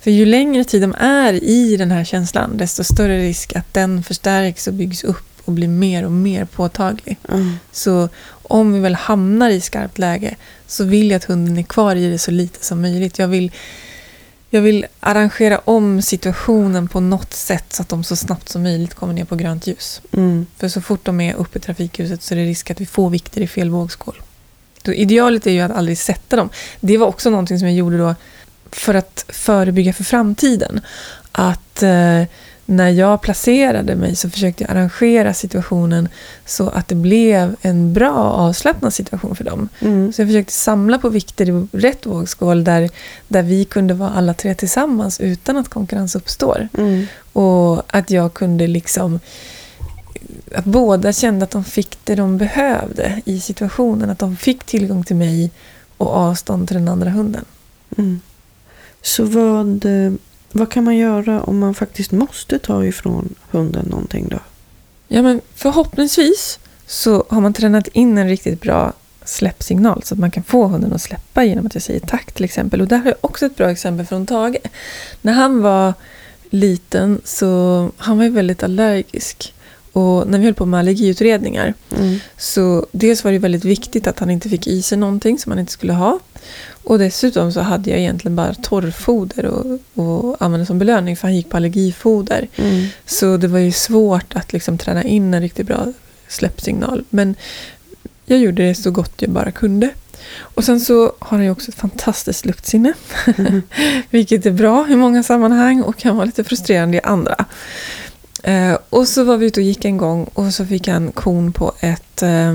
För ju längre tid de är i den här känslan, desto större risk att den förstärks och byggs upp och blir mer och mer påtaglig. Mm. Så om vi väl hamnar i skarpt läge så vill jag att hunden är kvar i det så lite som möjligt. Jag vill, jag vill arrangera om situationen på något sätt så att de så snabbt som möjligt kommer ner på grönt ljus. Mm. För så fort de är uppe i trafikljuset så är det risk att vi får vikter i fel vågskål. Då idealet är ju att aldrig sätta dem. Det var också någonting som jag gjorde då för att förebygga för framtiden. Att eh, när jag placerade mig så försökte jag arrangera situationen så att det blev en bra avslappnad situation för dem. Mm. Så jag försökte samla på vikter i rätt vågskål där, där vi kunde vara alla tre tillsammans utan att konkurrens uppstår. Mm. Och att jag kunde liksom... Att båda kände att de fick det de behövde i situationen. Att de fick tillgång till mig och avstånd till den andra hunden. Mm. Så vad, eh, vad kan man göra om man faktiskt måste ta ifrån hunden någonting då? Ja, men förhoppningsvis så har man tränat in en riktigt bra släppsignal så att man kan få hunden att släppa genom att jag säger tack till exempel. Och där har jag också ett bra exempel från Tage. När han var liten så han var ju väldigt allergisk. Och när vi höll på med allergiutredningar Mm. Så dels var det väldigt viktigt att han inte fick i sig någonting som han inte skulle ha. Och dessutom så hade jag egentligen bara torrfoder och, och använde som belöning för han gick på allergifoder. Mm. Så det var ju svårt att liksom träna in en riktigt bra släppsignal. Men jag gjorde det så gott jag bara kunde. Och sen så har han ju också ett fantastiskt luktsinne. Mm. Vilket är bra i många sammanhang och kan vara lite frustrerande i andra. Eh, och så var vi ute och gick en gång och så fick han kon på ett, eh,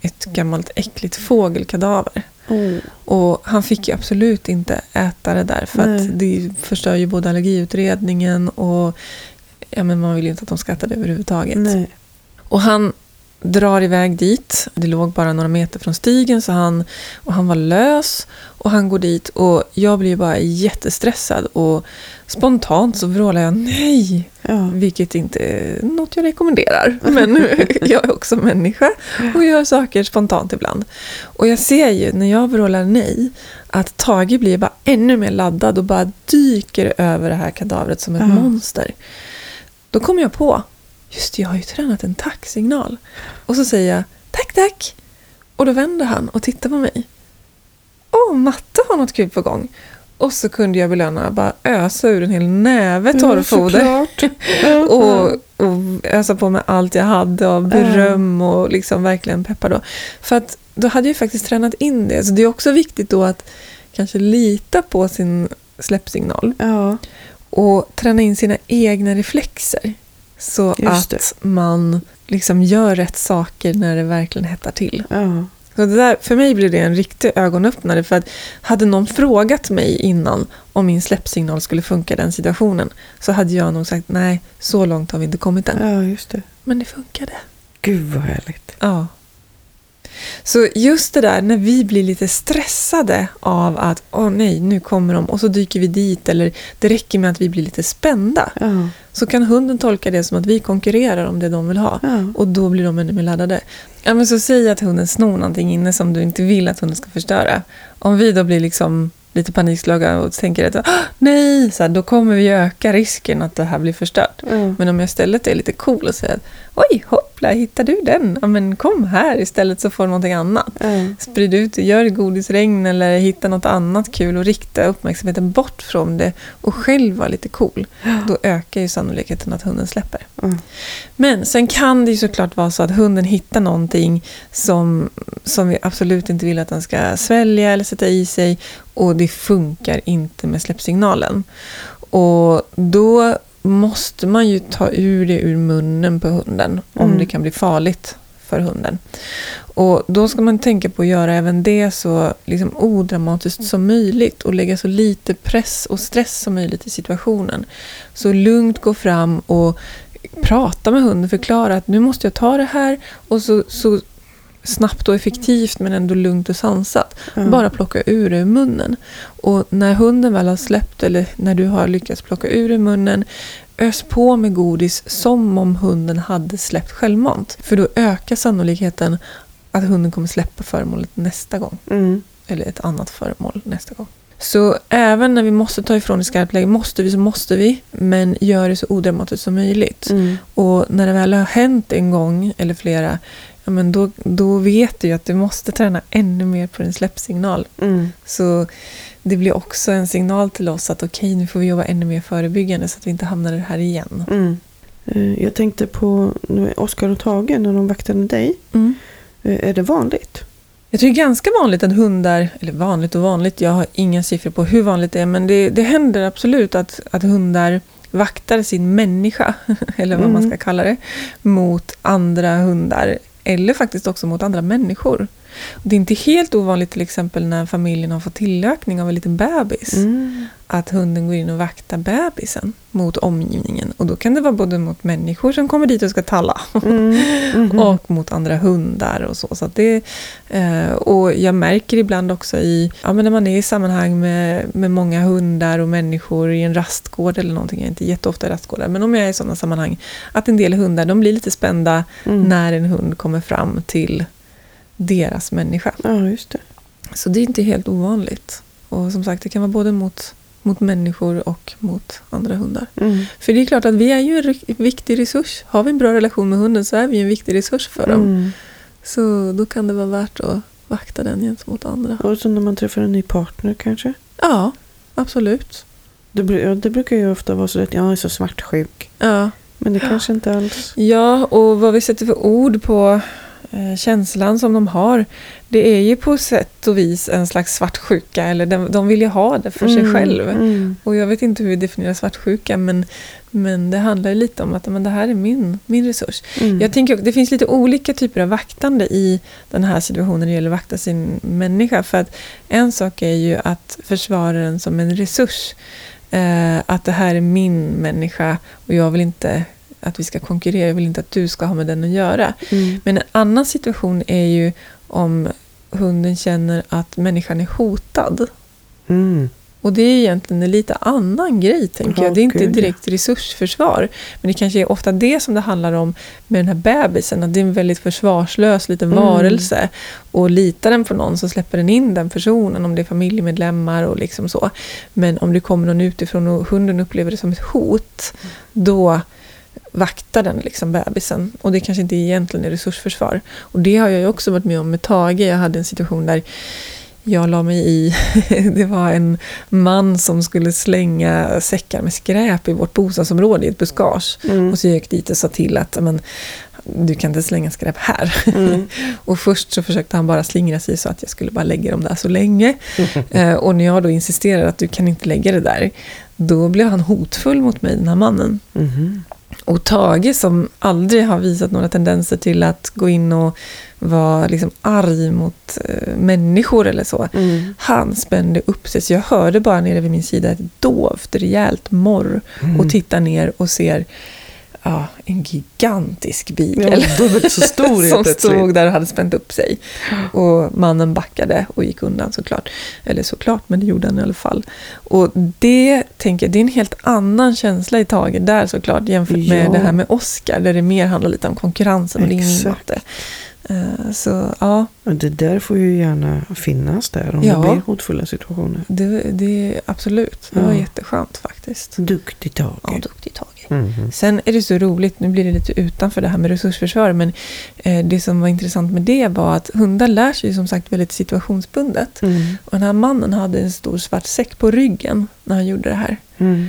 ett gammalt äckligt fågelkadaver. Oh. Och han fick ju absolut inte äta det där för Nej. att det förstör ju både allergiutredningen och ja, men man vill ju inte att de ska äta det överhuvudtaget. Nej. Och han drar iväg dit. Det låg bara några meter från stigen så han, och han var lös. Och han går dit och jag blir bara jättestressad och spontant så vrålar jag nej. Ja. Vilket inte är något jag rekommenderar. Men jag är också människa och gör saker spontant ibland. Och jag ser ju när jag vrålar nej att Tage blir bara ännu mer laddad och bara dyker över det här kadavret som ett Ja. monster. Då kommer jag på, just jag har ju tränat en tacksignal. Och så säger jag tack, tack. Och då vänder han och tittar på mig. Åh, Matte har något kul på gång. Och så kunde jag belöna bara ösa ur en hel näve torrfoder. såklart. Ja. och, och ösa på med allt jag hade av beröm och liksom verkligen peppa då. För att då hade jag ju faktiskt tränat in det. Så det är också viktigt då att kanske lita på sin släppsignal Ja. och träna in sina egna reflexer. Så Just att man liksom gör rätt saker när det verkligen hettar till. ja. Så det där, för mig blev det en riktig ögonöppnare. För att hade någon frågat mig innan om min släppsignal skulle funka i den situationen så hade jag nog sagt nej, så långt har vi inte kommit än. ja, just det. Men det funkade. Gud vad härligt. Ja. Så just det där när vi blir lite stressade av att åh nej, nu kommer de och så dyker vi dit eller det räcker med att vi blir lite spända. Ja. Så kan hunden tolka det som att vi konkurrerar om det de vill ha. Ja. Och då blir de ännu mer laddade. Ja, men så säg att hunden snor någonting inne som du inte vill att hunden ska förstöra. Om vi då blir liksom lite panikslagen och tänker att "Ah, nej, så här, då kommer vi öka risken att det här blir förstört. Ja. Men om jag istället är lite cool och säger att oj, hoppla, hittar du den? Ja, men kom här istället så får du någonting annat. Ja. Sprid ut det, gör godisregn eller hitta något annat kul och rikta uppmärksamheten bort från det och själv vara lite cool. Då ökar ju sannolikheten att hunden släpper. Ja. Men sen kan det ju såklart vara så att hunden hittar någonting som, som vi absolut inte vill att den ska svälja eller sätta i sig och det funkar inte med släppsignalen. Och då måste man ju ta ur det ur munnen på hunden om Mm. det kan bli farligt för hunden. Och då ska man tänka på att göra även det så liksom odramatiskt som möjligt och lägga så lite press och stress som möjligt i situationen. Så lugnt gå fram och prata med hunden, förklara att nu måste jag ta det här och så, så snabbt och effektivt men ändå lugnt och sansat. Ja. Bara plocka ur det ur munnen. Och när hunden väl har släppt eller när du har lyckats plocka ur det ur munnen ös på med godis som om hunden hade släppt självmant. För då ökar sannolikheten att hunden kommer släppa föremålet nästa gång. Mm. Eller ett annat föremål nästa gång. Så även när vi måste ta ifrån i skarpt läge, måste vi så måste vi. Men gör det så odramatiskt som möjligt. Mm. Och när det väl har hänt en gång eller flera, ja, men då, då vet du ju att du måste träna ännu mer på din släppsignal. Mm. Så det blir också en signal till oss att okej, nu får vi jobba ännu mer förebyggande så att vi inte hamnar i det här igen. Mm. Eh, Jag tänkte på Oskar och Tage när de vaktade dig. Mm. Eh, Är det vanligt? Jag tror det är ganska vanligt att hundar, eller vanligt och vanligt, jag har inga siffror på hur vanligt det är, men det, det händer absolut att, att hundar vaktar sin människa, eller vad man Mm. ska kalla det, mot andra hundar, eller faktiskt också mot andra människor. Det är inte helt ovanligt till exempel när familjen har fått tillökning av en liten bebis, Mm att hunden går in och vaktar bebisen mot omgivningen. Och då kan det vara både mot människor som kommer dit och ska talla, Mm. Mhm. och mot andra hundar och så. så det, eh, och jag märker ibland också i, ja, men när man är i sammanhang med, med många hundar och människor i en rastgård eller någonting, jag är inte jätteofta i rastgårdar, men om jag är i sådana sammanhang, att en del hundar de blir lite spända Mm. när en hund kommer fram till deras människa. Ja, just det. Så det är inte helt ovanligt. Och som sagt, det kan vara både mot, mot människor och mot andra hundar. Mm. För det är klart att vi är ju en viktig resurs. Har vi en bra relation med hunden så är vi en viktig resurs för dem. Mm. Så då kan det vara värt att vakta den gentemot andra. Och så när man träffar en ny partner kanske. Ja, absolut. Det, det brukar ju ofta vara så att jag är så svartsjuk. Ja. Men det kanske inte alls... ja, och vad vi sätter för ord på känslan som de har, det är ju på sätt och vis en slags svartsjuka. Eller de, de vill ju ha det för sig Mm, själv. Mm. Och jag vet inte hur vi definierar svartsjuka, men, men det handlar ju lite om att men det här är min, min resurs. Mm. Jag tänker det finns lite olika typer av vaktande i den här situationen när det gäller att vakta sin människa. För att en sak är ju att försvara den som en resurs. Eh, att det här är min människa och jag vill inte att vi ska konkurrera, jag vill inte att du ska ha med den att göra. Mm. Men en annan situation är ju om hunden känner att människan är hotad. Mm. Och det är egentligen en lite annan grej, tänker Ja, jag. Det är inte direkt resursförsvar. Men det kanske är ofta det som det handlar om med den här bebisen. Att det är en väldigt försvarslös liten Mm. varelse. Och litar den på någon så släpper den in den personen, om det är familjemedlemmar och liksom så. Men om det kommer någon utifrån och hunden upplever det som ett hot, då vaktar den liksom bebisen. Och det kanske inte egentligen är resursförsvar. Och det har jag ju också varit med om med Tage. Jag hade en situation där jag la mig i, det var en man som skulle slänga säckar med skräp i vårt bostadsområde i ett buskage. Mm. Och så gick jag dit och sa till att men, du kan inte slänga skräp här. Mm. och först så försökte han bara slingra sig så att jag skulle bara lägga dem där så länge. eh, och när jag då insisterade att du kan inte lägga det där, då blev han hotfull mot mig, den här mannen. Mhm. Och Tage som aldrig har visat några tendenser till att gå in och vara liksom arg mot eh, människor eller så. Mm. Han spände upp sig, så jag hörde bara nere vid min sida ett dovt, rejält morr Mm. och tittar ner och ser ja, en gigantisk Ja, beagle dubbelt så stor som stod där och hade spänt upp sig. Och mannen backade och gick undan såklart. Eller såklart, men det gjorde han i alla fall. Och det, tänker jag, det är en helt annan känsla i taget där såklart jämfört med Ja. det här med Oscar, där det mer handlar lite om konkurrensen och det är ingen Exakt. matte. Eh, Så ja, det där får ju gärna finnas där om Ja. det blir hotfulla situationer. det, det absolut. Det var Ja. jätteskönt faktiskt. Duktig Tage. Ja, duktig Tage. Mhm. Sen är det så roligt, nu blir det lite utanför det här med resursförsvar, men eh, det som var intressant med det var att hundar lär sig som sagt väldigt situationsbundet. Mm. Och den här mannen hade en stor svart säck på ryggen när han gjorde det här. Mm.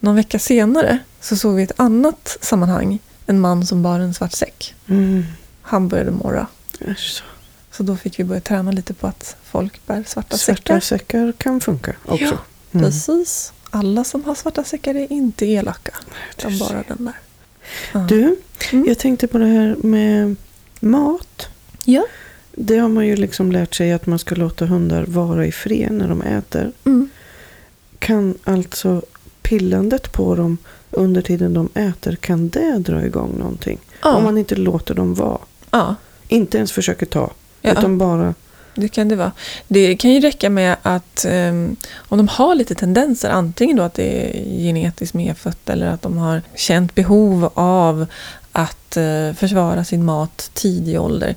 Någon vecka senare så såg vi ett annat sammanhang, en man som bar en svart säck. Mm. Han började morra. Så. Då fick vi börja träna lite på att folk bär svarta Svarta säckar. säckar kan funka också. Ja, Mm. Precis. Alla som har svarta säckar är inte elaka. Utan bara den där. Ja. Du, Mm. jag tänkte på det här med mat. Ja. Det har man ju liksom lärt sig att man ska låta hundar vara i fred när de äter. Mm. Kan alltså pillandet på dem under tiden de äter, kan det dra igång någonting? Ja. Om man inte låter dem vara. Inte ens försöker ta, Ja. utan bara... Det kan det vara. Det kan ju räcka med att ehm, om de har lite tendenser, antingen då att det är genetiskt medfött eller att de har känt behov av att eh, försvara sin mat tidig ålder.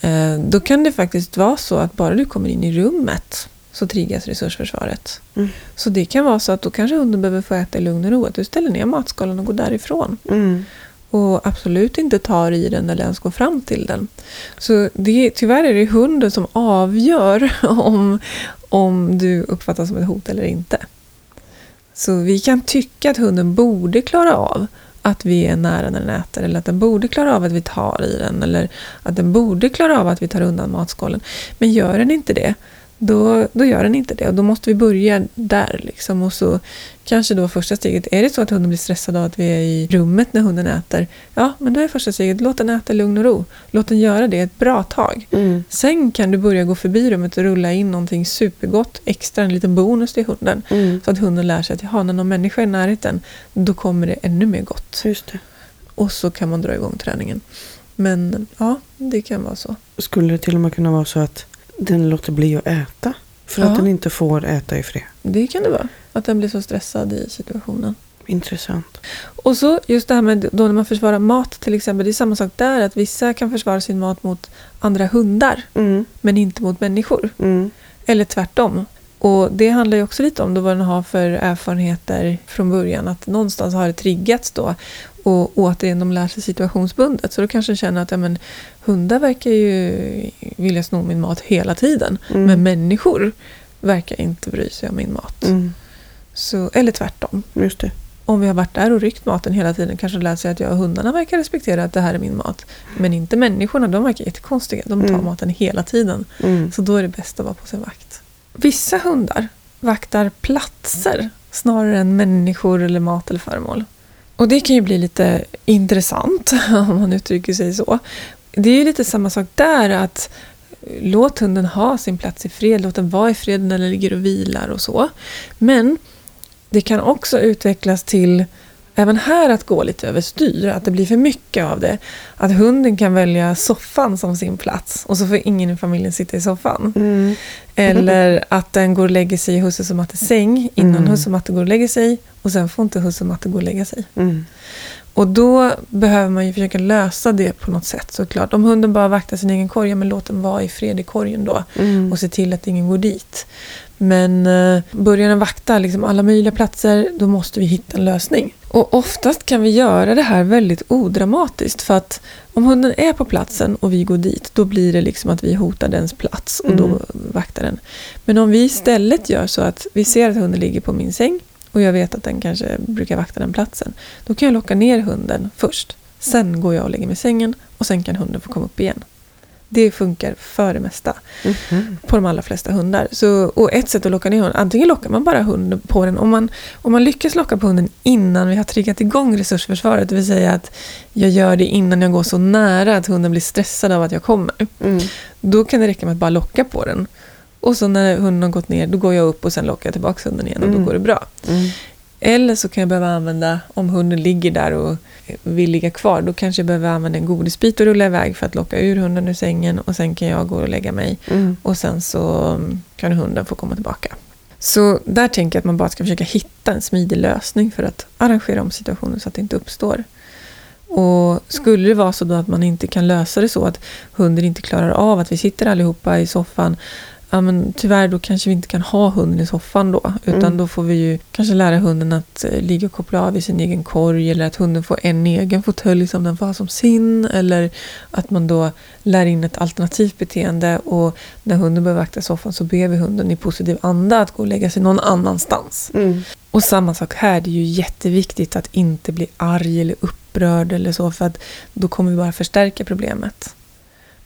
Eh, då kan det faktiskt vara så att bara du kommer in i rummet så triggas resursförsvaret. Mm. Så det kan vara så att då kanske hunden behöver få äta i lugn och ro. Att du ställer ner matskalan och går därifrån. Mm. Och absolut inte tar i den eller ens går fram till den. Så det, tyvärr är det hunden som avgör om, om du uppfattas som ett hot eller inte. Så vi kan tycka att hunden borde klara av att vi är nära när den äter eller att den borde klara av att vi tar i den eller att den borde klara av att vi tar undan matskålen. Men gör den inte det, då, då gör den inte det och då måste vi börja där. Liksom. Och så kanske då första steget, är det så att hunden blir stressad av att vi är i rummet när hunden äter, ja men då är första steget, låt den äta lugn och ro. Låt den göra det ett bra tag. Mm. Sen kan du börja gå förbi rummet och rulla in någonting supergott, extra, en liten bonus till hunden. Mm. Så att hunden lär sig att jaha, när någon människa är i närheten, då kommer det ännu mer gott. Och så kan man dra igång träningen. Men ja, det kan vara så. Skulle det till och med kunna vara så att den låter bli att äta? För Ja. att den inte får äta i fred. Det kan det vara. Att den blir så stressad i situationen. Intressant. Och så just det här med då när man försvarar mat till exempel. Det är samma sak där. Att vissa kan försvara sin mat mot andra hundar. Mm. Men inte mot människor. Mm. Eller tvärtom. Och det handlar ju också lite om då vad den har för erfarenheter från början. Att någonstans har det triggats då. Och återigen, de lär sig situationsbundet. Så då kanske den känner att ja, men, hundar verkar ju vilja sno min mat hela tiden. Mm. Men människor verkar inte bry sig om min mat. Mm. Så, eller tvärtom. Just det. Om vi har varit där och ryckt maten hela tiden kanske lär sig att jag och hundarna verkar respektera att det här är min mat. Men inte människorna, de verkar jättekonstiga. De tar Mm. maten hela tiden. Mm. Så då är det bäst att vara på sin vakt. Vissa hundar vaktar platser snarare än människor eller mat eller föremål. Och det kan ju bli lite intressant om man uttrycker sig så. Det är ju lite samma sak där att låt hunden ha sin plats i fred, låt den vara i fred när den ligger och vilar och så. Men det kan också utvecklas till även här att gå lite överstyr, att det blir för mycket av det. Att hunden kan välja soffan som sin plats och så får ingen i familjen sitta i soffan. Mm. Eller att den går och lägger sig i husse och matte säng innan Mm. husse och matte går och lägger sig och sen får inte husse och matte gå och lägga sig. Mm. Och då behöver man ju försöka lösa det på något sätt såklart. Om hunden bara vaktar sin egen korg, ja, men låt den vara i fred i korgen då Mm. och se till att ingen går dit. Men eh, börjar den vakta liksom alla möjliga platser, då måste vi hitta en lösning. Och oftast kan vi göra det här väldigt odramatiskt. För att om hunden är på platsen och vi går dit, då blir det liksom att vi hotar dens plats och då Mm. vaktar den. Men om vi istället gör så att vi ser att hunden ligger på min säng och jag vet att den kanske brukar vakta den platsen. Då kan jag locka ner hunden först. Sen går jag och lägger mig i sängen och sen kan hunden få komma upp igen. Det funkar för det mesta Mhm. på de allra flesta hundar. Så, och ett sätt att locka ner hunden, antingen lockar man bara hunden på den. Om man, om man lyckas locka på hunden innan vi har triggat igång resursförsvaret, det vill säga att jag gör det innan jag går så nära att hunden blir stressad av att jag kommer. Mm. Då kan det räcka med att bara locka på den. Och så när hunden har gått ner, då går jag upp och sen lockar jag tillbaka hunden igen och då Mm. går det bra. Eller så kan jag behöva använda, om hunden ligger där och vill ligga kvar, då kanske jag behöver använda en godisbit och rulla iväg för att locka ur hunden ur sängen och sen kan jag gå och lägga mig Mm. och sen så kan hunden få komma tillbaka. Så där tänker jag att man bara ska försöka hitta en smidig lösning för att arrangera om situationen så att det inte uppstår. Och skulle det vara så då att man inte kan lösa det så att hunden inte klarar av att vi sitter allihopa i soffan ja, men tyvärr då kanske vi inte kan ha hunden i soffan då. Utan mm. då får vi ju kanske lära hunden att eh, ligga och koppla av i sin egen korg. Eller att hunden får en egen fåtölj som den får ha som sin. Eller att man då lär in ett alternativt beteende. Och när hunden börjar vakta soffan så ber vi hunden i positiv anda att gå och lägga sig någon annanstans. Mm. Och samma sak här, det är ju jätteviktigt att inte bli arg eller upprörd eller så. För att då kommer vi bara förstärka problemet.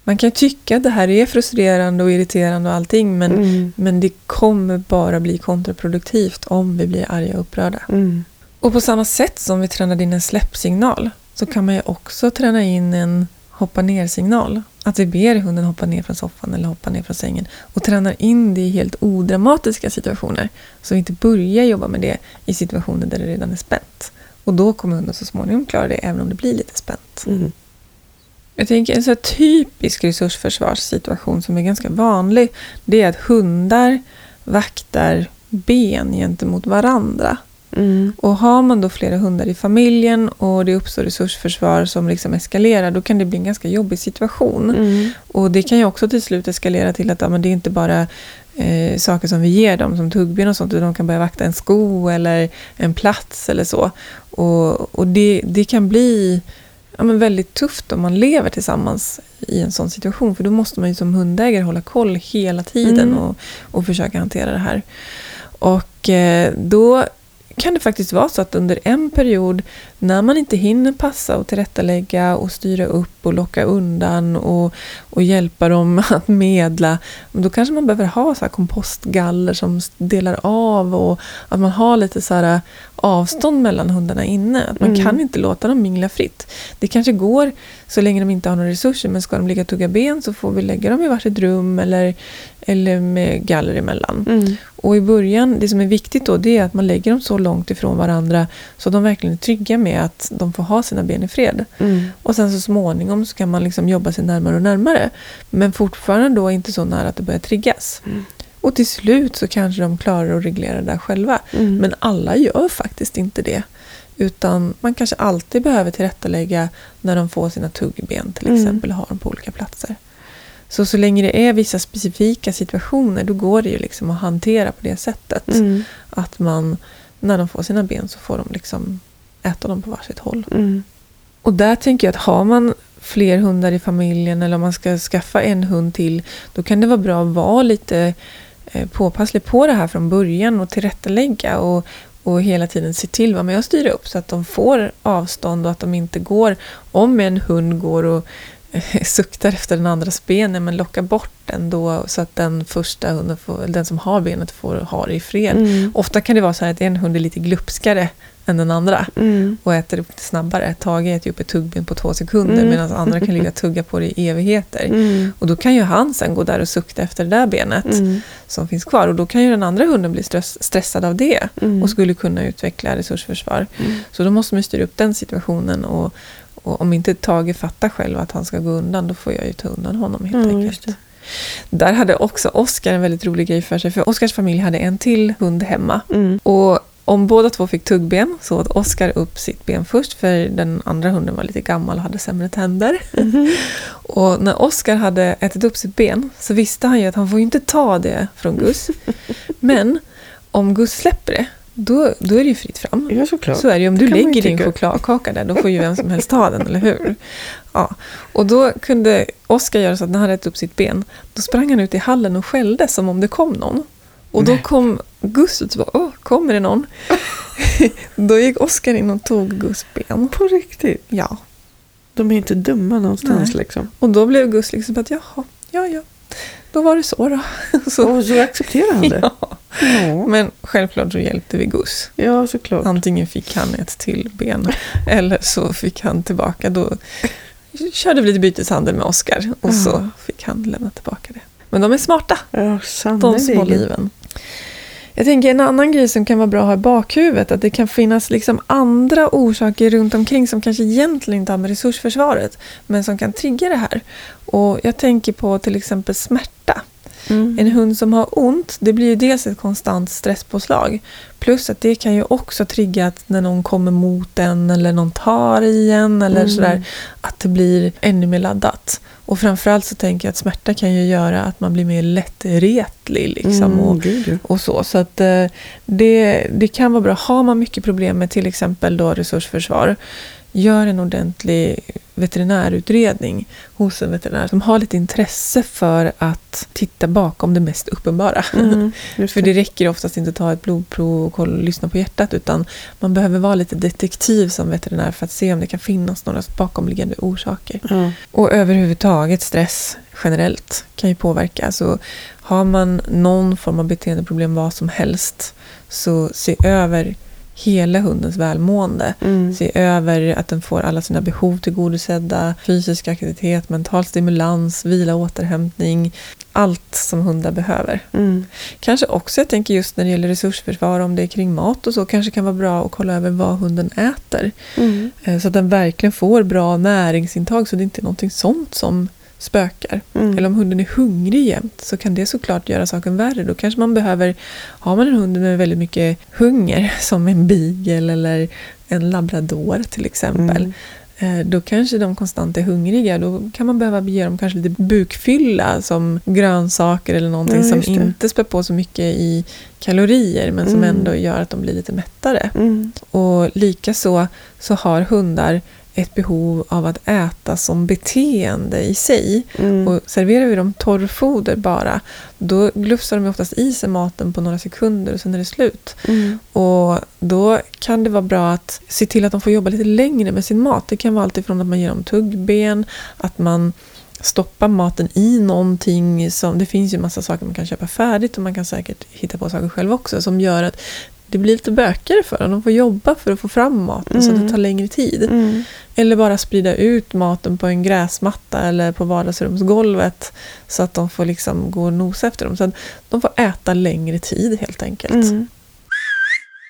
Man kan tycka att det här är frustrerande och irriterande och allting men, mm. men det kommer bara bli kontraproduktivt om vi blir arga och upprörda. Mm. Och på samma sätt som vi tränade in en släppsignal så kan man ju också träna in en hoppa ner-signal. Att vi ber hunden hoppa ner från soffan eller hoppa ner från sängen och tränar in det i helt odramatiska situationer. Så vi inte börjar jobba med det i situationer där det redan är spänt. Och då kommer hunden så småningom klara det även om det blir lite spänt. Mm. Jag tänker en så typisk resursförsvarssituation som är ganska vanlig. Det är att hundar vaktar ben gentemot varandra. Mm. Och har man då flera hundar i familjen och det uppstår resursförsvar som liksom eskalerar, då kan det bli en ganska jobbig situation. Mm. Och det kan ju också till slut eskalera till att ja, men det är inte bara eh, saker som vi ger dem, som tuggben och sånt, utan de kan börja vakta en sko eller en plats eller så. Och, och det, det kan bli ja, men väldigt tufft om man lever tillsammans i en sån situation. För då måste man ju som hundägare hålla koll hela tiden mm. och, och försöka hantera det här. Och eh, då kan det faktiskt vara så att under en period när man inte hinner passa och tillrättalägga och styra upp och locka undan och, och hjälpa dem att medla, då kanske man behöver ha så kompostgaller som delar av och att man har lite så avstånd mellan hundarna inne. Att man mm. kan inte låta dem mingla fritt. Det kanske går så länge de inte har några resurser, men ska de ligga och tugga ben så får vi lägga dem i varsitt rum eller, eller med galler emellan. Mm. Och i början, det som är viktigt då, det är att man lägger dem så långt ifrån varandra så de verkligen är trygga med att de får ha sina ben i fred. Mm. Och sen så småningom så kan man liksom jobba sig närmare och närmare. Men fortfarande då inte så nära att det börjar triggas. Mm. Och till slut så kanske de klarar att reglera det där själva. Mm. Men alla gör faktiskt inte det. Utan man kanske alltid behöver tillrättalägga när de får sina tuggben till mm. exempel och har dem på olika platser. Så så länge det är vissa specifika situationer då går det ju liksom att hantera på det sättet. Mm. Att man, när de får sina ben så får de liksom äta dem på varsitt håll. Mm. Och där tänker jag att har man fler hundar i familjen eller om man ska skaffa en hund till då kan det vara bra att vara lite eh, påpasslig på det här från början och tillrättalägga och, och hela tiden se till vad jag styr upp så att de får avstånd och att de inte går, om en hund går och suktar efter den andras ben, men locka bort den då så att den första hunden, får, den som har benet, får ha det i fred. Mm. Ofta kan det vara så att en hund är lite glupskare än den andra mm. och äter upp det snabbare. Tage äter upp ett tuggben på två sekunder mm. medan andra kan ligga och tugga på det i evigheter. Mm. Och då kan ju han sen gå där och sukta efter det där benet mm. som finns kvar. Och då kan ju den andra hunden bli stress, stressad av det mm. och skulle kunna utveckla resursförsvar. Mm. Så då måste man styra upp den situationen och, och om inte Tage fattar själv att han ska gå undan, då får jag ju ta undan honom helt enkelt. Där hade också Oskar en väldigt rolig grej för sig, för Oskars familj hade en till hund hemma. Mm. Och om båda två fick tuggben så åt Oskar upp sitt ben först, för den andra hunden var lite gammal och hade sämre tänder. Mm. och när Oskar hade ätit upp sitt ben så visste han ju att han får inte ta det från Gus. Men om Gus släpper det, då, då är det ju fritt fram. Ja, såklart. Så är det ju. Om du lägger din chokladkaka där, då får ju vem som helst ta den, eller hur? Ja. Och då kunde Oskar göra så att när han rätt upp sitt ben, då sprang han ut i hallen och skällde som om det kom någon. Och då kom Gus ut och bara, åh, kommer det någon? då gick Oskar in och tog Gus ben. På riktigt? Ja. De är inte dumma någonstans Nej. liksom. Och då blev Gus liksom att, jaha, ja, ja. Då var det så då. så, och så accepterade han det? Ja. Ja. Men självklart så hjälpte vi Gus. Ja, såklart. Antingen fick han ett till ben eller så fick han tillbaka. Då körde vi lite byteshandel med Oskar och så fick han lämna tillbaka det. Men de är smarta, ja, de små liven. Jag tänker en annan grej som kan vara bra att ha i bakhuvudet, att det kan finnas liksom andra orsaker runt omkring som kanske egentligen inte har med resursförsvaret, men som kan trigga det här. Och jag tänker på till exempel smärta. Mm. En hund som har ont, det blir ju dels ett konstant stresspåslag. Plus att det kan ju också trigga att när någon kommer mot den eller någon tar i en eller Mm. sådär, att det blir ännu mer laddat. Och framförallt så tänker jag att smärta kan ju göra att man blir mer lättretlig liksom. Mm, Och, och så. Så att eh, det, det kan vara bra. Har man mycket problem med till exempel då resursförsvar, gör en ordentlig veterinärutredning hos en veterinär som har lite intresse för att titta bakom det mest uppenbara. Mm, just För det räcker oftast inte att ta ett blodprov och kolla, lyssna på hjärtat utan man behöver vara lite detektiv som veterinär för att se om det kan finnas några bakomliggande orsaker. Ja. Och överhuvudtaget stress generellt kan ju påverka. Så har man någon form av beteendeproblem, vad som helst, så se över hela hundens välmående. Mm. Se över att den får alla sina behov tillgodosedda, fysisk aktivitet, mental stimulans, vila, återhämtning. Allt som hundar behöver. Mm. Kanske också, jag tänker just när det gäller resursförsvar, om det är kring mat och så, kanske kan vara bra att kolla över vad hunden äter. Mm. Eh, Så att den verkligen får bra näringsintag så det inte är någonting sånt som spökar. Mm. Eller om hunden är hungrig jämt så kan det såklart göra saken värre. Då kanske man behöver, har man en hund med väldigt mycket hunger som en beagle eller en labrador till exempel. Mm. eh, Då kanske de konstant är hungriga. Då kan man behöva ge dem kanske lite bukfylla som grönsaker eller någonting Ja, som inte spär på så mycket i kalorier men som Mm. ändå gör att de blir lite mättare. Mm. Och likaså så har hundar ett behov av att äta som beteende i sig. Mm. Och serverar vi dem torrfoder bara, då glufsar de oftast i sig maten på några sekunder och sen är det slut. Mm. Och då kan det vara bra att se till att de får jobba lite längre med sin mat. Det kan vara alltifrån att man ger dem tuggben, att man stoppar maten i någonting som, det finns ju massa saker man kan köpa färdigt och man kan säkert hitta på saker själv också som gör att det blir lite bökigare för dem. De får jobba för att få fram maten så Mm. det tar längre tid. Mm. Eller bara sprida ut maten på en gräsmatta eller på vardagsrumsgolvet så att de får liksom gå och nosa efter dem. Så att de får äta längre tid helt enkelt. Mm.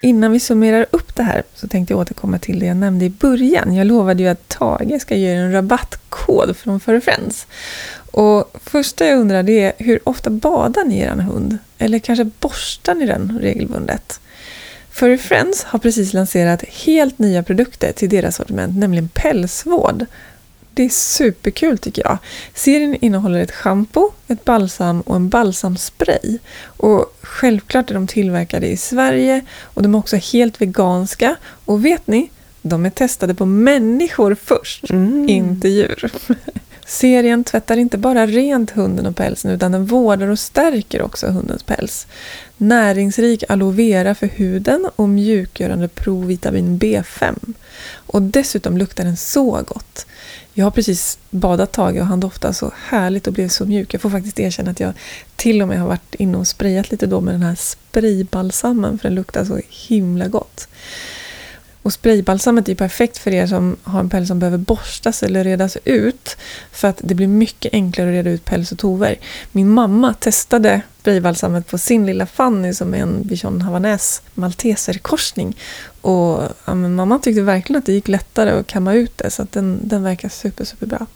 Innan vi summerar upp det här så tänkte jag återkomma till det jag nämnde i början. Jag lovade ju att Tage ska ge er en rabattkod från Furry Friends. Och första jag undrar det är hur ofta badar ni er hund? Eller kanske borstar ni den regelbundet? Furry Friends har precis lanserat helt nya produkter till deras sortiment, nämligen pälsvård. Det är superkul tycker jag. Serien innehåller ett schampo, ett balsam och en balsamspray. Och självklart är de tillverkade i Sverige och de är också helt veganska. Och vet ni? De är testade på människor först, Mm. inte djur. Serien tvättar inte bara rent hunden och pälsen utan den vårdar och stärker också hundens päls. Näringsrik aloe vera för huden och mjukgörande provitamin B5. Och dessutom luktar den så gott. Jag har precis badat Tage och han doftar så härligt och blev så mjuk. Jag får faktiskt erkänna att jag till och med har varit inne och sprayat lite då med den här spraybalsamen för den luktar så himla gott. Och spraybalsamet är perfekt för er som har en päls som behöver borstas eller redas ut. För att det blir mycket enklare att reda ut päls och tover. Min mamma testade spraybalsamet på sin lilla Fanny som är en bichon havanäs malteserkorsning. Och ja, men mamma tyckte verkligen att det gick lättare att kamma ut det. Så att den, den verkar super, super bra.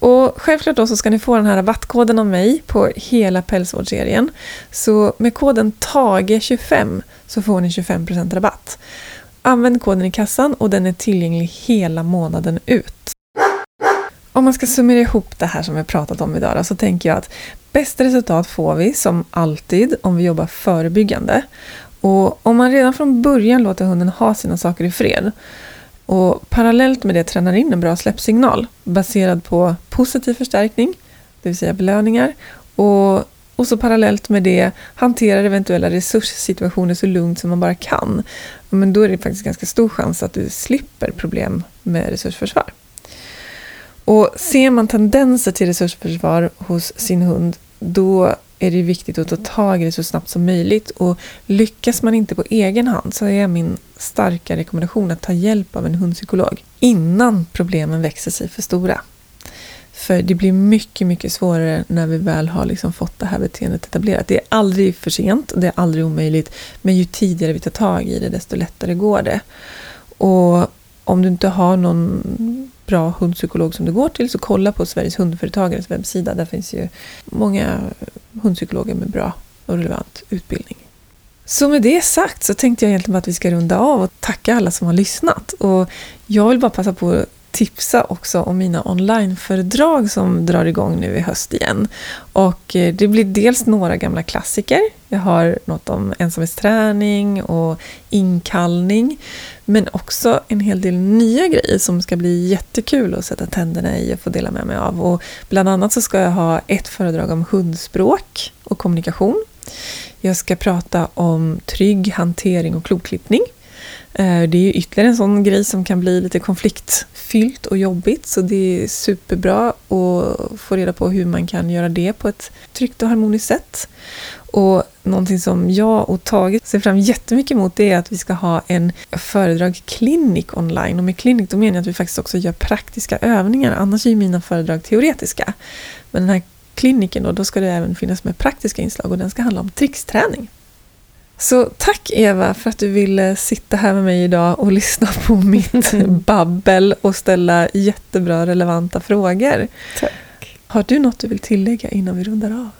Och självklart då så ska ni få den här rabattkoden av mig på hela pälsvårdsserien. Så med koden TAGE25 så får ni 25% rabatt. Använd koden i kassan och den är tillgänglig hela månaden ut. Om man ska summera ihop det här som vi pratat om idag då, så tänker jag att bästa resultat får vi som alltid om vi jobbar förebyggande. Och om man redan från början låter hunden ha sina saker i fred och parallellt med det tränar in en bra släppsignal baserad på positiv förstärkning, det vill säga belöningar, och, och så parallellt med det hanterar eventuella resurssituationer så lugnt som man bara kan. Men då är det faktiskt ganska stor chans att du slipper problem med resursförsvar. Och ser man tendenser till resursförsvar hos sin hund, då är det viktigt att ta tag i det så snabbt som möjligt. Och lyckas man inte på egen hand så är min starka rekommendation att ta hjälp av en hundpsykolog innan problemen växer sig för stora. För det blir mycket, mycket svårare när vi väl har liksom fått det här beteendet etablerat. Det är aldrig för sent, det är aldrig omöjligt, men ju tidigare vi tar tag i det, desto lättare går det. Och om du inte har någon bra hundpsykolog som du går till så kolla på Sveriges hundföretagares webbsida. Där finns ju många hundpsykologer med bra och relevant utbildning. Så med det sagt så tänkte jag egentligen bara att vi ska runda av och tacka alla som har lyssnat. Och jag vill bara passa på att tipsa också om mina onlineföredrag som drar igång nu i höst igen. Och eh, det blir dels några gamla klassiker. Jag har något om ensamhetsträning och inkallning. Men också en hel del nya grejer som ska bli jättekul att sätta tänderna i och få dela med mig av. Och bland annat så ska jag ha ett föredrag om hundspråk och kommunikation. Jag ska prata om trygg hantering och kloklippning. Eh, det är ju ytterligare en sån grej som kan bli lite konfliktfyllt och jobbigt så det är superbra att få reda på hur man kan göra det på ett tryggt och harmoniskt sätt. Och någonting som jag och Tage ser fram jättemycket emot det är att vi ska ha en föredrag klinik online. Och med klinik då menar jag att vi faktiskt också gör praktiska övningar. Annars är ju mina föredrag teoretiska. Men den här kliniken då, då ska det även finnas med praktiska inslag och den ska handla om tricksträning. Så tack Eva för att du ville sitta här med mig idag och lyssna på mitt babbel och ställa jättebra relevanta frågor. Tack. Har du något du vill tillägga innan vi rundar av?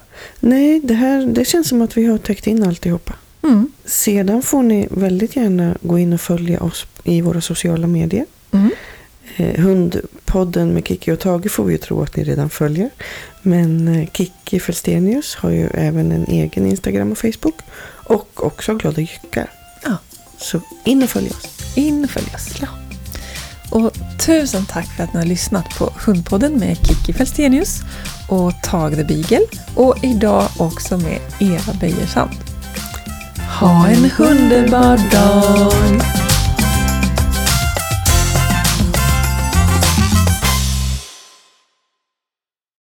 Nej, det, här, det känns som att vi har täckt in alltihopa. Mm. Sedan får ni väldigt gärna gå in och följa oss i våra sociala medier. Mm. Eh, hundpodden med Kiki och Tage får vi ju tro att ni redan följer. Men eh, Kiki Felstenius har ju även en egen Instagram och Facebook. Och också Glada Jyckar. Ja. Så in och följ oss. In och följ oss. Ja. Och tusen tack för att ni har lyssnat på Hundpodden med Kiki Felstenius och Tag the Beagle. Och idag också med Eva Beijersand. Ha en underbar dag!